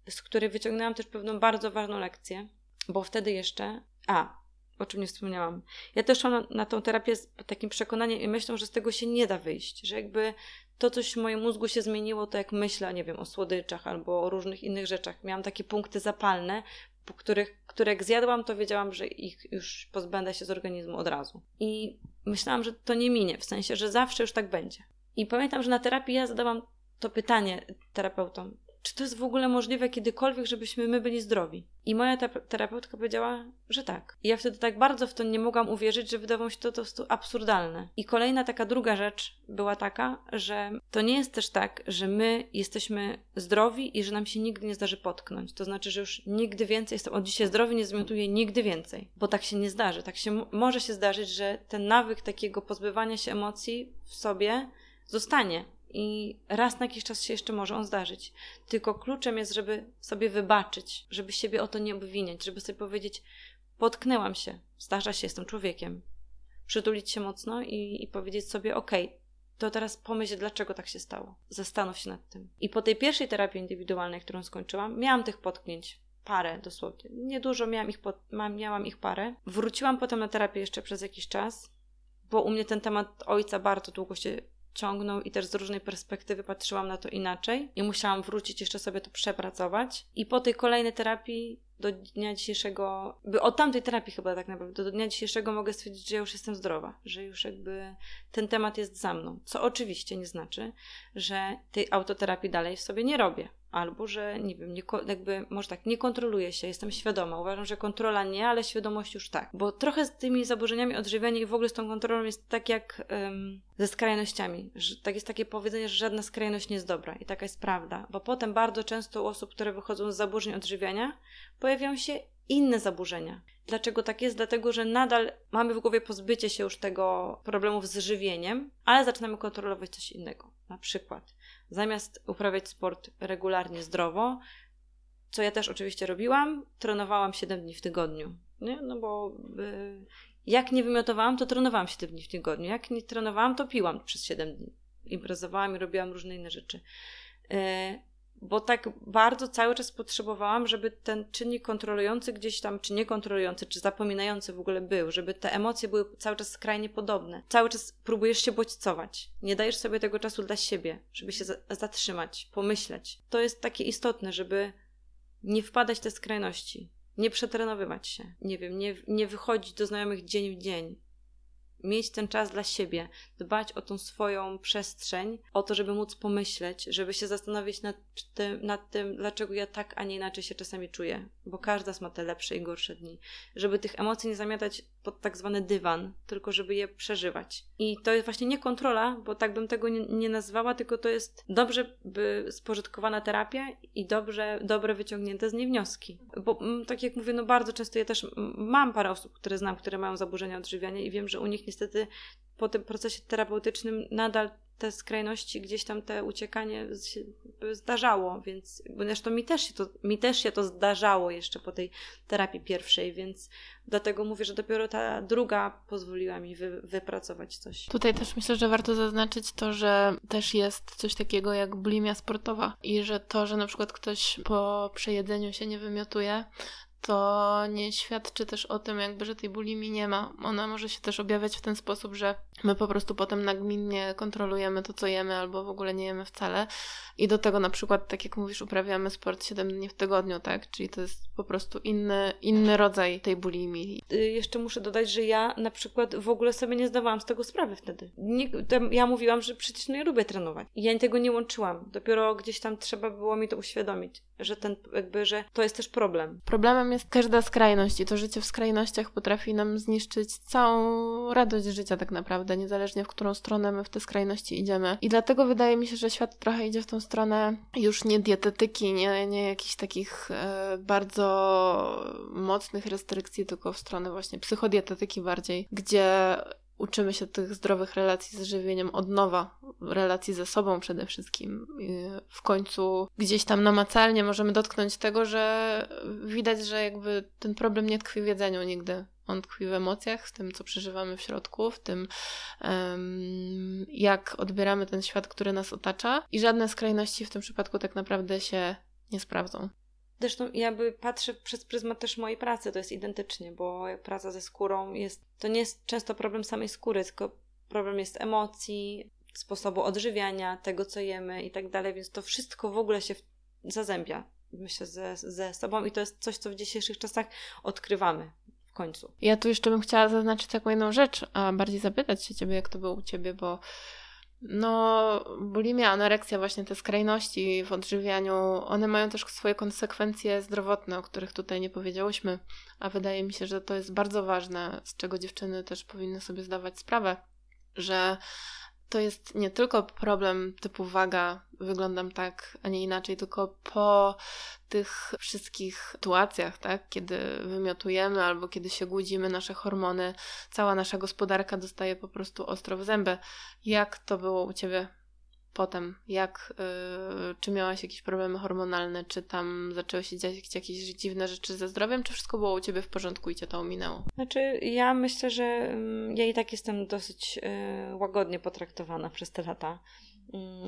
z której wyciągnęłam też pewną bardzo ważną lekcję, bo wtedy jeszcze. A, o czym nie wspomniałam. Ja też szłam na, na tą terapię z takim przekonaniem i myślą, że z tego się nie da wyjść, że jakby to coś w moim mózgu się zmieniło, to jak myślę, nie wiem, o słodyczach albo o różnych innych rzeczach. Miałam takie punkty zapalne, po których, które jak zjadłam, to wiedziałam, że ich już pozbędę się z organizmu od razu. I myślałam, że to nie minie, w sensie, że zawsze już tak będzie. I pamiętam, że na terapii ja zadałam to pytanie terapeutom, czy to jest w ogóle możliwe kiedykolwiek, żebyśmy my byli zdrowi? I moja terapeutka powiedziała, że tak. I ja wtedy tak bardzo w to nie mogłam uwierzyć, że wydawało mi się to po prostu absurdalne. I kolejna taka druga rzecz była taka, że to nie jest też tak, że my jesteśmy zdrowi i że nam się nigdy nie zdarzy potknąć. To znaczy, że już nigdy więcej jestem od dzisiaj zdrowy, nie zmiotuję nigdy więcej. Bo tak się nie zdarzy. Tak się może się zdarzyć, że ten nawyk takiego pozbywania się emocji w sobie zostanie i raz na jakiś czas się jeszcze może on zdarzyć. Tylko kluczem jest, żeby sobie wybaczyć, żeby siebie o to nie obwiniać, żeby sobie powiedzieć: Potknęłam się, zdarza się, jestem człowiekiem. Przytulić się mocno i, i powiedzieć sobie: Okej, okay, to teraz pomyśl, dlaczego tak się stało. Zastanów się nad tym. I po tej pierwszej terapii indywidualnej, którą skończyłam, miałam tych potknięć parę dosłownie. Niedużo miałam ich, pod, miałam ich parę. Wróciłam potem na terapię jeszcze przez jakiś czas, bo u mnie ten temat ojca bardzo długo się ciągnął i też z różnej perspektywy patrzyłam na to inaczej i musiałam wrócić jeszcze sobie to przepracować. I po tej kolejnej terapii do dnia dzisiejszego, by od tamtej terapii chyba tak naprawdę, do dnia dzisiejszego mogę stwierdzić, że ja już jestem zdrowa, że już jakby ten temat jest za mną. Co oczywiście nie znaczy, że tej autoterapii dalej w sobie nie robię albo że nie wiem, nie, jakby może tak, nie kontroluję się, jestem świadoma. Uważam, że kontrola nie, ale świadomość już tak. Bo trochę z tymi zaburzeniami odżywiania i w ogóle z tą kontrolą jest tak jak um, ze skrajnościami. Że, tak jest takie powiedzenie, że żadna skrajność nie jest dobra i taka jest prawda. Bo potem bardzo często u osób, które wychodzą z zaburzeń odżywiania, pojawiają się inne zaburzenia. Dlaczego tak jest? Dlatego, że nadal mamy w głowie pozbycie się już tego problemów z żywieniem, ale zaczynamy kontrolować coś innego. Na przykład zamiast uprawiać sport regularnie, zdrowo, co ja też oczywiście robiłam, trenowałam 7 dni w tygodniu. Nie? No bo y, jak nie wymiotowałam, to trenowałam 7 dni w tygodniu. Jak nie trenowałam, to piłam przez 7 dni. Imprezowałam i robiłam różne inne rzeczy. Y, bo tak bardzo cały czas potrzebowałam, żeby ten czynnik kontrolujący gdzieś tam, czy niekontrolujący, czy zapominający w ogóle był, żeby te emocje były cały czas skrajnie podobne. Cały czas próbujesz się bodźcować. Nie dajesz sobie tego czasu dla siebie, żeby się zatrzymać, pomyśleć. To jest takie istotne, żeby nie wpadać w te skrajności. nie przetrenowywać się, nie wiem, nie, nie wychodzić do znajomych dzień w dzień, mieć ten czas dla siebie, dbać o tą swoją przestrzeń, o to, żeby móc pomyśleć, żeby się zastanowić nad tym, nad tym, dlaczego ja tak, a nie inaczej się czasami czuję, bo każda ma te lepsze i gorsze dni. Żeby tych emocji nie zamiatać pod tak zwany dywan, tylko żeby je przeżywać. I to jest właśnie nie kontrola, bo tak bym tego nie, nie nazwała, tylko to jest dobrze by spożytkowana terapia i dobrze, dobre wyciągnięte z niej wnioski. Bo mm, tak jak mówię, no bardzo często ja też mam parę osób, które znam, które mają zaburzenia odżywiania i wiem, że u nich niestety po tym procesie terapeutycznym nadal te skrajności, gdzieś tam te uciekanie się zdarzało, więc zresztą mi też, się to, mi też się to zdarzało jeszcze po tej terapii pierwszej, więc dlatego mówię, że dopiero ta druga pozwoliła mi wy, wypracować coś. Tutaj też myślę, że warto zaznaczyć to, że też jest coś takiego jak bulimia sportowa i że to, że na przykład ktoś po przejedzeniu się nie wymiotuje, to nie świadczy też o tym, jakby, że tej bulimi nie ma. Ona może się też objawiać w ten sposób, że my po prostu potem nagminnie kontrolujemy to, co jemy, albo w ogóle nie jemy wcale. I do tego na przykład, tak jak mówisz, uprawiamy sport 7 dni w tygodniu, tak? Czyli to jest po prostu inny, inny rodzaj tej bulimi. Y, jeszcze muszę dodać, że ja na przykład w ogóle sobie nie zdawałam z tego sprawy wtedy. Nie, ja mówiłam, że przecież nie lubię trenować. I ja tego nie łączyłam. Dopiero gdzieś tam trzeba było mi to uświadomić, że ten jakby, że to jest też problem. Problemem jest każda skrajność i to życie w skrajnościach potrafi nam zniszczyć całą radość życia tak naprawdę, niezależnie w którą stronę my w te skrajności idziemy. I dlatego wydaje mi się, że świat trochę idzie w tą stronę już nie dietetyki, nie, nie jakichś takich e, bardzo mocnych restrykcji, tylko w stronę właśnie psychodietetyki bardziej, gdzie uczymy się tych zdrowych relacji z żywieniem od nowa, relacji ze sobą przede wszystkim. W końcu gdzieś tam namacalnie możemy dotknąć tego, że widać, że jakby ten problem nie tkwi w jedzeniu nigdy. On tkwi w emocjach, w tym, co przeżywamy w środku, w tym, jak odbieramy ten świat, który nas otacza, i żadne skrajności w tym przypadku tak naprawdę się nie sprawdzą. Zresztą ja by patrzę przez pryzmat też mojej pracy, to jest identycznie, bo praca ze skórą jest, to nie jest często problem samej skóry, tylko problem jest emocji, sposobu odżywiania, tego co jemy i tak dalej, więc to wszystko w ogóle się zazębia, myślę, ze, ze sobą i to jest coś, co w dzisiejszych czasach odkrywamy w końcu. Ja tu jeszcze bym chciała zaznaczyć taką jedną rzecz, a bardziej zapytać się Ciebie, jak to było u Ciebie, bo no, bulimia, anoreksja, właśnie te skrajności w odżywianiu, one mają też swoje konsekwencje zdrowotne, o których tutaj nie powiedziałyśmy, a wydaje mi się, że to jest bardzo ważne, z czego dziewczyny też powinny sobie zdawać sprawę, że to jest nie tylko problem typu waga, wyglądam tak, a nie inaczej, tylko po tych wszystkich sytuacjach, tak, kiedy wymiotujemy albo kiedy się głudzimy nasze hormony, cała nasza gospodarka dostaje po prostu ostro w zęby. Jak to było u Ciebie potem? Jak, yy, czy miałaś jakieś problemy hormonalne, czy tam zaczęły się dziać jakieś dziwne rzeczy ze zdrowiem, czy wszystko było u Ciebie w porządku i Cię to ominęło? Znaczy, ja myślę, że mm, ja i tak jestem dosyć yy, łagodnie potraktowana przez te lata.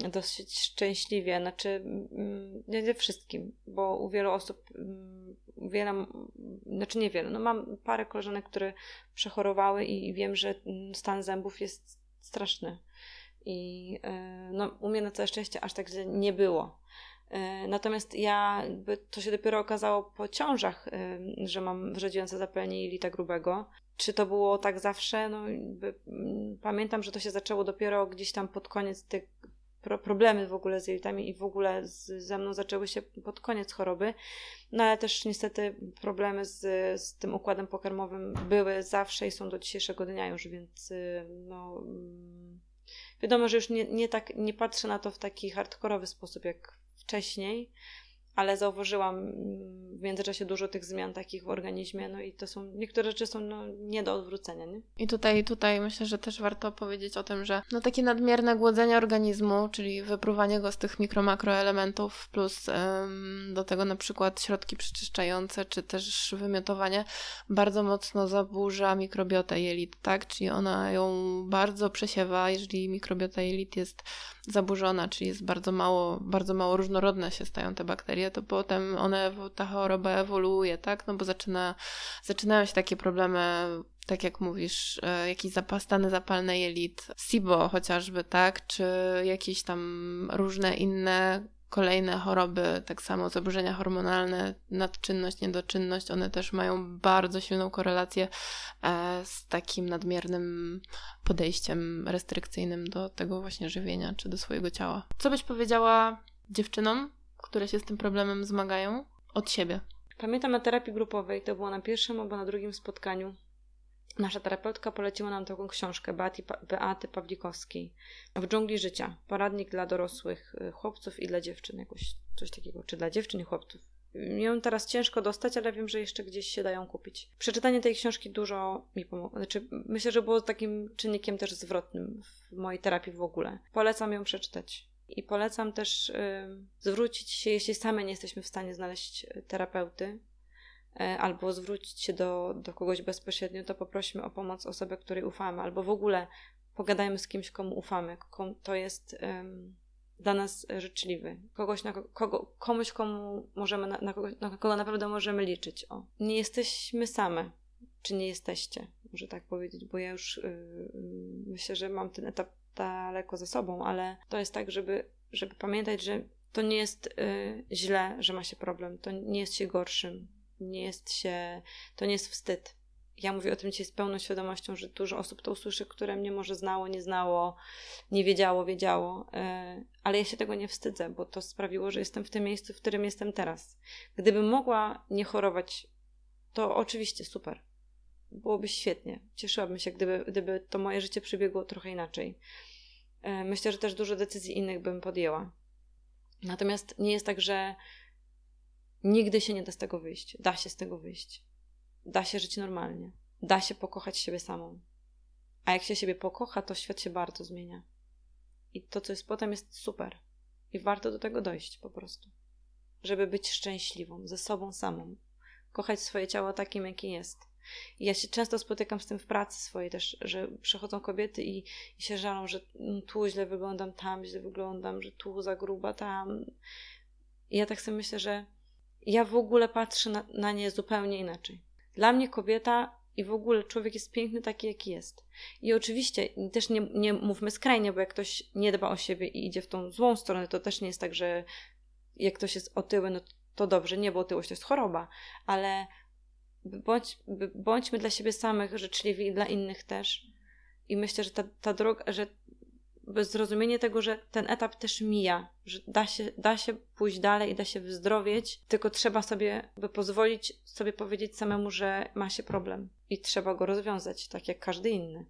Yy, dosyć szczęśliwie, znaczy mm, nie ze wszystkim, bo u wielu osób mm, wiele, znaczy niewiele, no mam parę koleżanek, które przechorowały i wiem, że stan zębów jest straszny i e, no, u mnie na całe szczęście aż tak źle nie było. E, natomiast ja, to się dopiero okazało po ciążach, e, że mam wrzodziejące zapalenie jelita grubego. Czy to było tak zawsze? No, pamiętam, że to się zaczęło dopiero gdzieś tam pod koniec tych problemy w ogóle z jelitami i w ogóle z, ze mną zaczęły się pod koniec choroby. No ale też niestety problemy z, z tym układem pokarmowym były zawsze i są do dzisiejszego dnia już, więc no mm, Wiadomo, że już nie, nie, tak, nie patrzę na to w taki hardkorowy sposób jak wcześniej, ale zauważyłam w międzyczasie dużo tych zmian takich w organizmie, no i to są, niektóre rzeczy są no, nie do odwrócenia, nie? I tutaj, tutaj myślę, że też warto powiedzieć o tym, że no takie nadmierne głodzenie organizmu, czyli wypruwanie go z tych mikro-makroelementów, plus ym, do tego na przykład środki przeczyszczające, czy też wymiotowanie, bardzo mocno zaburza mikrobiotę jelit, tak? Czyli ona ją bardzo przesiewa, jeżeli mikrobiota jelit jest zaburzona, czyli jest bardzo mało, bardzo mało różnorodne się stają te bakterie, to potem one, ta choroba ewoluuje, tak? No bo zaczyna, zaczynają się takie problemy tak jak mówisz, e, jakieś stany zapalne jelit, SIBO chociażby, tak, czy jakieś tam różne inne kolejne choroby, tak samo zaburzenia hormonalne, nadczynność, niedoczynność, one też mają bardzo silną korelację e, z takim nadmiernym podejściem restrykcyjnym do tego właśnie żywienia czy do swojego ciała. Co byś powiedziała dziewczynom, które się z tym problemem zmagają od siebie? Pamiętam na terapii grupowej, to było na pierwszym albo na drugim spotkaniu, Nasza terapeutka poleciła nam taką książkę Beaty, Beaty Pawlikowskiej W dżungli życia. Poradnik dla dorosłych y, chłopców i dla dziewczyn, jakoś coś takiego, czy dla dziewczyn i chłopców. Ją teraz ciężko dostać, ale wiem, że jeszcze gdzieś się dają kupić. Przeczytanie tej książki dużo mi pomogło. Znaczy, myślę, że było takim czynnikiem też zwrotnym w mojej terapii w ogóle. Polecam ją przeczytać. I polecam też y, zwrócić się, jeśli same nie jesteśmy w stanie znaleźć y, terapeuty, E, albo zwrócić się do, do kogoś bezpośrednio, to poprosimy o pomoc osobę, której ufamy, albo w ogóle pogadajmy z kimś, komu ufamy. To jest dla nas życzliwy. Kogoś, na kogo, komuś, komu możemy, na, na, kogo, na kogo naprawdę możemy liczyć. O. Nie jesteśmy same, czy nie jesteście, może tak powiedzieć, bo ja już yy, myślę, że mam ten etap daleko za sobą, ale to jest tak, żeby, żeby pamiętać, że to nie jest yy, źle, że ma się problem, to nie jest się gorszym, nie jest się, to nie jest wstyd. Ja mówię o tym dzisiaj z pełną świadomością, że dużo osób to usłyszy, które mnie może znało, nie znało, nie wiedziało, wiedziało, e, ale ja się tego nie wstydzę, bo to sprawiło, że jestem w tym miejscu, w którym jestem teraz. Gdybym mogła nie chorować, to oczywiście super. Byłoby świetnie. Cieszyłabym się, gdyby, gdyby to moje życie przebiegło trochę inaczej. E, myślę, że też dużo decyzji innych bym podjęła. Natomiast nie jest tak, że Nigdy się nie da z tego wyjść. Da się z tego wyjść. Da się żyć normalnie. Da się pokochać siebie samą. A jak się siebie pokocha, to świat się bardzo zmienia. I to, co jest potem, jest super. I warto do tego dojść po prostu. Żeby być szczęśliwą, ze sobą samą. Kochać swoje ciało takim, jakie jest. Ja się często spotykam z tym w pracy swojej też, że przychodzą kobiety i, i się żalą, że mm, tu źle wyglądam, tam źle wyglądam, że tu za gruba, tam. I ja tak sobie myślę, że ja w ogóle patrzę na, na nie zupełnie inaczej. Dla mnie kobieta i w ogóle człowiek jest piękny taki, jaki jest. I oczywiście też nie, nie mówmy skrajnie, bo jak ktoś nie dba o siebie i idzie w tą złą stronę, to też nie jest tak, że jak ktoś jest otyły, no to dobrze, nie, bo otyłość to jest choroba, ale bądź, bądźmy dla siebie samych życzliwi i dla innych też. I myślę, że ta, ta droga, że zrozumienie tego, że ten etap też mija, że da się, da się pójść dalej i da się wyzdrowieć, tylko trzeba sobie by pozwolić sobie powiedzieć samemu, że ma się problem i trzeba go rozwiązać, tak jak każdy inny.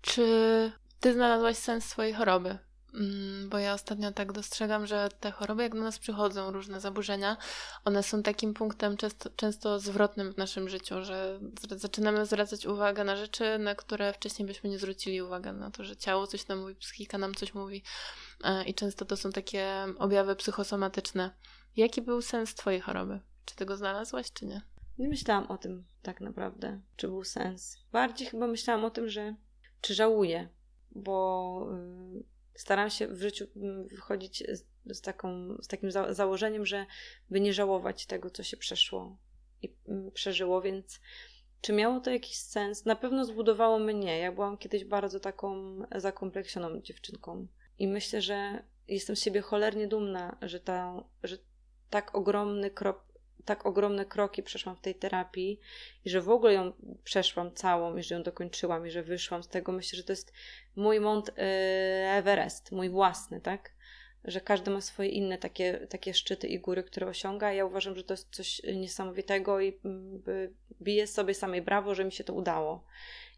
Czy ty znalazłaś sens swojej choroby? Mm, bo ja ostatnio tak dostrzegam, że te choroby, jak do nas przychodzą, różne zaburzenia, one są takim punktem często, często zwrotnym w naszym życiu, że zaczynamy zwracać uwagę na rzeczy, na które wcześniej byśmy nie zwrócili uwagi, na to, że ciało coś nam mówi, psychika nam coś mówi e, i często to są takie objawy psychosomatyczne. Jaki był sens Twojej choroby? Czy Ty go znalazłaś, czy nie? Nie myślałam o tym tak naprawdę, czy był sens. Bardziej chyba myślałam o tym, że czy żałuję, bo y, staram się w życiu mm, wychodzić z, z, taką, z takim za założeniem, że by nie żałować tego, co się przeszło i mm, przeżyło, więc czy miało to jakiś sens? Na pewno zbudowało mnie. Ja byłam kiedyś bardzo taką zakompleksioną dziewczynką i myślę, że jestem z siebie cholernie dumna, że, ta, że tak ogromny krok, tak ogromne kroki przeszłam w tej terapii i że w ogóle ją przeszłam całą i że ją dokończyłam i że wyszłam z tego. Myślę, że to jest mój Mount y, Everest, mój własny, tak? Że każdy ma swoje inne takie, takie szczyty i góry, które osiąga. Ja uważam, że to jest coś niesamowitego i mm, biję sobie samej brawo, że mi się to udało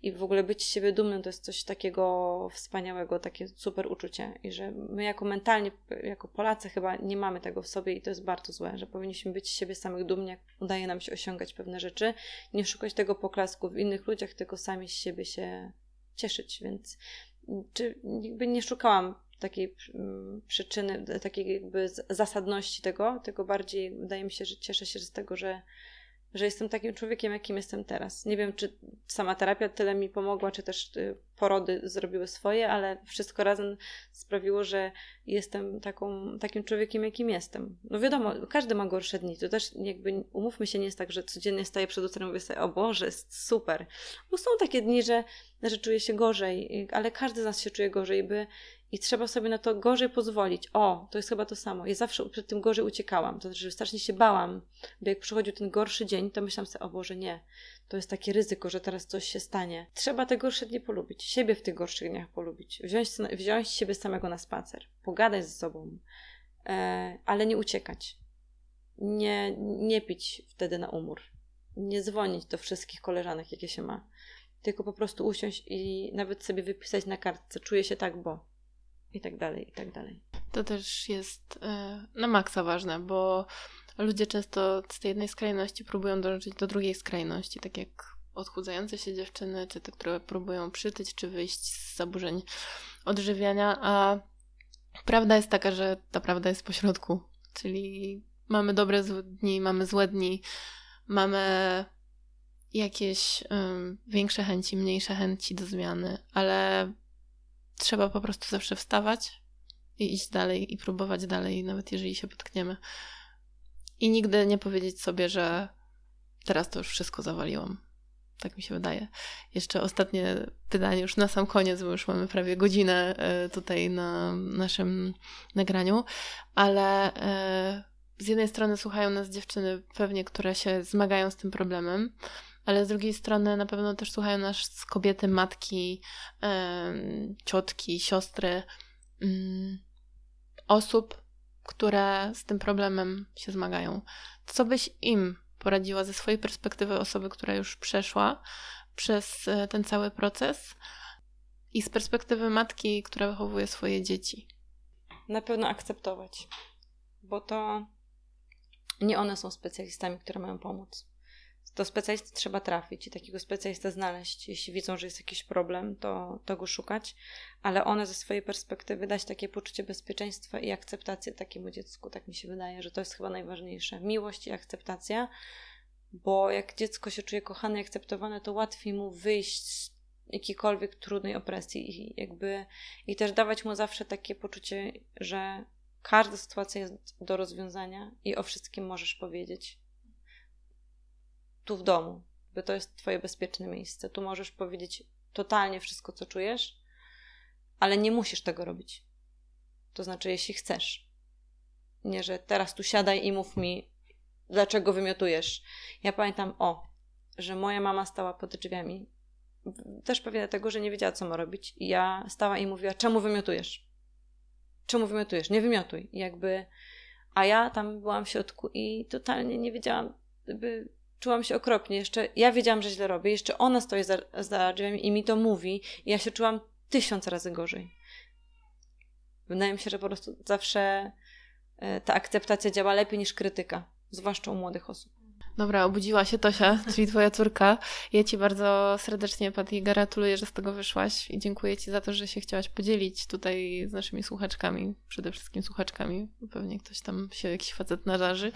i w ogóle być z siebie dumnym to jest coś takiego wspaniałego, takie super uczucie. I że my jako mentalnie, jako Polacy chyba nie mamy tego w sobie i to jest bardzo złe, że powinniśmy być z siebie samych dumni, jak udaje nam się osiągać pewne rzeczy, nie szukać tego poklasku w innych ludziach, tylko sami z siebie się cieszyć, więc czy jakby nie szukałam takiej mm, przyczyny, takiej jakby zasadności tego, tylko bardziej wydaje mi się, że cieszę się z tego, że że jestem takim człowiekiem, jakim jestem teraz. Nie wiem, czy sama terapia tyle mi pomogła, czy też y, porody zrobiły swoje, ale wszystko razem sprawiło, że jestem taką, takim człowiekiem, jakim jestem. No wiadomo, każdy ma gorsze dni. To też jakby, umówmy się, nie jest tak, że codziennie staję przed lustrem i mówię sobie, o Boże, jest super. Bo są takie dni, że, że czuję się gorzej, ale każdy z nas się czuje gorzej, by i trzeba sobie na to gorzej pozwolić. O, to jest chyba to samo. Ja zawsze przed tym gorzej uciekałam. To znaczy, że strasznie się bałam, bo jak przychodził ten gorszy dzień, to myślałam sobie, o Boże, nie. To jest takie ryzyko, że teraz coś się stanie. Trzeba te gorsze dni polubić. Siebie w tych gorszych dniach polubić. Wziąć, wziąć siebie samego na spacer. Pogadać ze sobą. E, ale nie uciekać. Nie, nie pić wtedy na umór. Nie dzwonić do wszystkich koleżanek, jakie się ma. Tylko po prostu usiąść i nawet sobie wypisać na kartce. Czuję się tak, bo i tak dalej, i tak dalej. To też jest e, na maksa ważne, bo ludzie często z tej jednej skrajności próbują dążyć do drugiej skrajności, tak jak odchudzające się dziewczyny, czy te, które próbują przytyć, czy wyjść z zaburzeń odżywiania, a prawda jest taka, że ta prawda jest pośrodku, czyli mamy dobre dni, mamy złe dni, mamy jakieś um, większe chęci, mniejsze chęci do zmiany, ale trzeba po prostu zawsze wstawać i iść dalej i próbować dalej, nawet jeżeli się potkniemy. I nigdy nie powiedzieć sobie, że teraz to już wszystko zawaliłam. Tak mi się wydaje. Jeszcze ostatnie pytanie, już na sam koniec, bo już mamy prawie godzinę e, tutaj na naszym nagraniu, ale e, z jednej strony słuchają nas dziewczyny pewnie, które się zmagają z tym problemem, ale z drugiej strony na pewno też słuchają nas kobiety, matki, ciotki, siostry, mm, osób, które z tym problemem się zmagają. Co byś im poradziła ze swojej perspektywy osoby, która już przeszła przez e, ten cały proces i z perspektywy matki, która wychowuje swoje dzieci? Na pewno akceptować, bo to nie one są specjalistami, które mają pomóc do specjalisty trzeba trafić i takiego specjalistę znaleźć. Jeśli widzą, że jest jakiś problem, to, to go szukać, ale one ze swojej perspektywy dać takie poczucie bezpieczeństwa i akceptację takiemu dziecku. Tak mi się wydaje, że to jest chyba najważniejsze. Miłość i akceptacja, bo jak dziecko się czuje kochane i akceptowane, to łatwiej mu wyjść z jakiejkolwiek trudnej opresji i jakby i też dawać mu zawsze takie poczucie, że każda sytuacja jest do rozwiązania i o wszystkim możesz powiedzieć tu w domu, bo to jest Twoje bezpieczne miejsce. Tu możesz powiedzieć totalnie wszystko, co czujesz, ale nie musisz tego robić. To znaczy, jeśli chcesz. Nie, że teraz tu siadaj i mów mi, dlaczego wymiotujesz. Ja pamiętam, o, że moja mama stała pod drzwiami. Też pewnie dlatego, że nie wiedziała, co ma robić. I ja stała i mówiła, czemu wymiotujesz? Czemu wymiotujesz? Nie wymiotuj. I jakby... A ja tam byłam w środku i totalnie nie wiedziałam, by czułam się okropnie. Jeszcze ja wiedziałam, że źle robię, jeszcze ona stoi za, za drzwiami i mi to mówi, i ja się czułam tysiąc razy gorzej. Wydaje mi się, że po prostu zawsze e, ta akceptacja działa lepiej niż krytyka, zwłaszcza u młodych osób. Dobra, obudziła się Tosia, czyli twoja córka. Ja ci bardzo serdecznie, Patty, gratuluję, że z tego wyszłaś i dziękuję ci za to, że się chciałaś podzielić tutaj z naszymi słuchaczkami, przede wszystkim słuchaczkami. Pewnie ktoś tam się, jakiś facet naraży.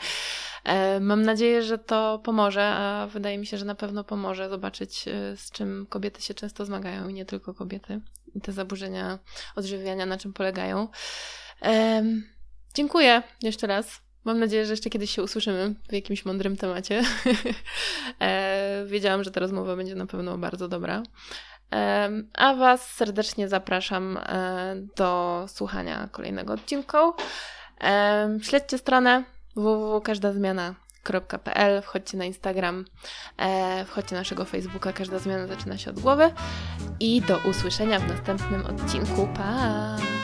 E, mam nadzieję, że to pomoże, a wydaje mi się, że na pewno pomoże zobaczyć, e, z czym kobiety się często zmagają i nie tylko kobiety. I te zaburzenia odżywiania, na czym polegają. Dziękuję jeszcze raz Mam nadzieję, że jeszcze kiedyś się usłyszymy w jakimś mądrym temacie. e, wiedziałam, że ta rozmowa będzie na pewno bardzo dobra. E, a Was serdecznie zapraszam e, do słuchania kolejnego odcinku. E, śledźcie stronę www.każdazmiana.pl, wchodźcie na Instagram, wchodźcie na naszego Facebooka, każda zmiana zaczyna się od głowy i do usłyszenia w następnym odcinku. Pa!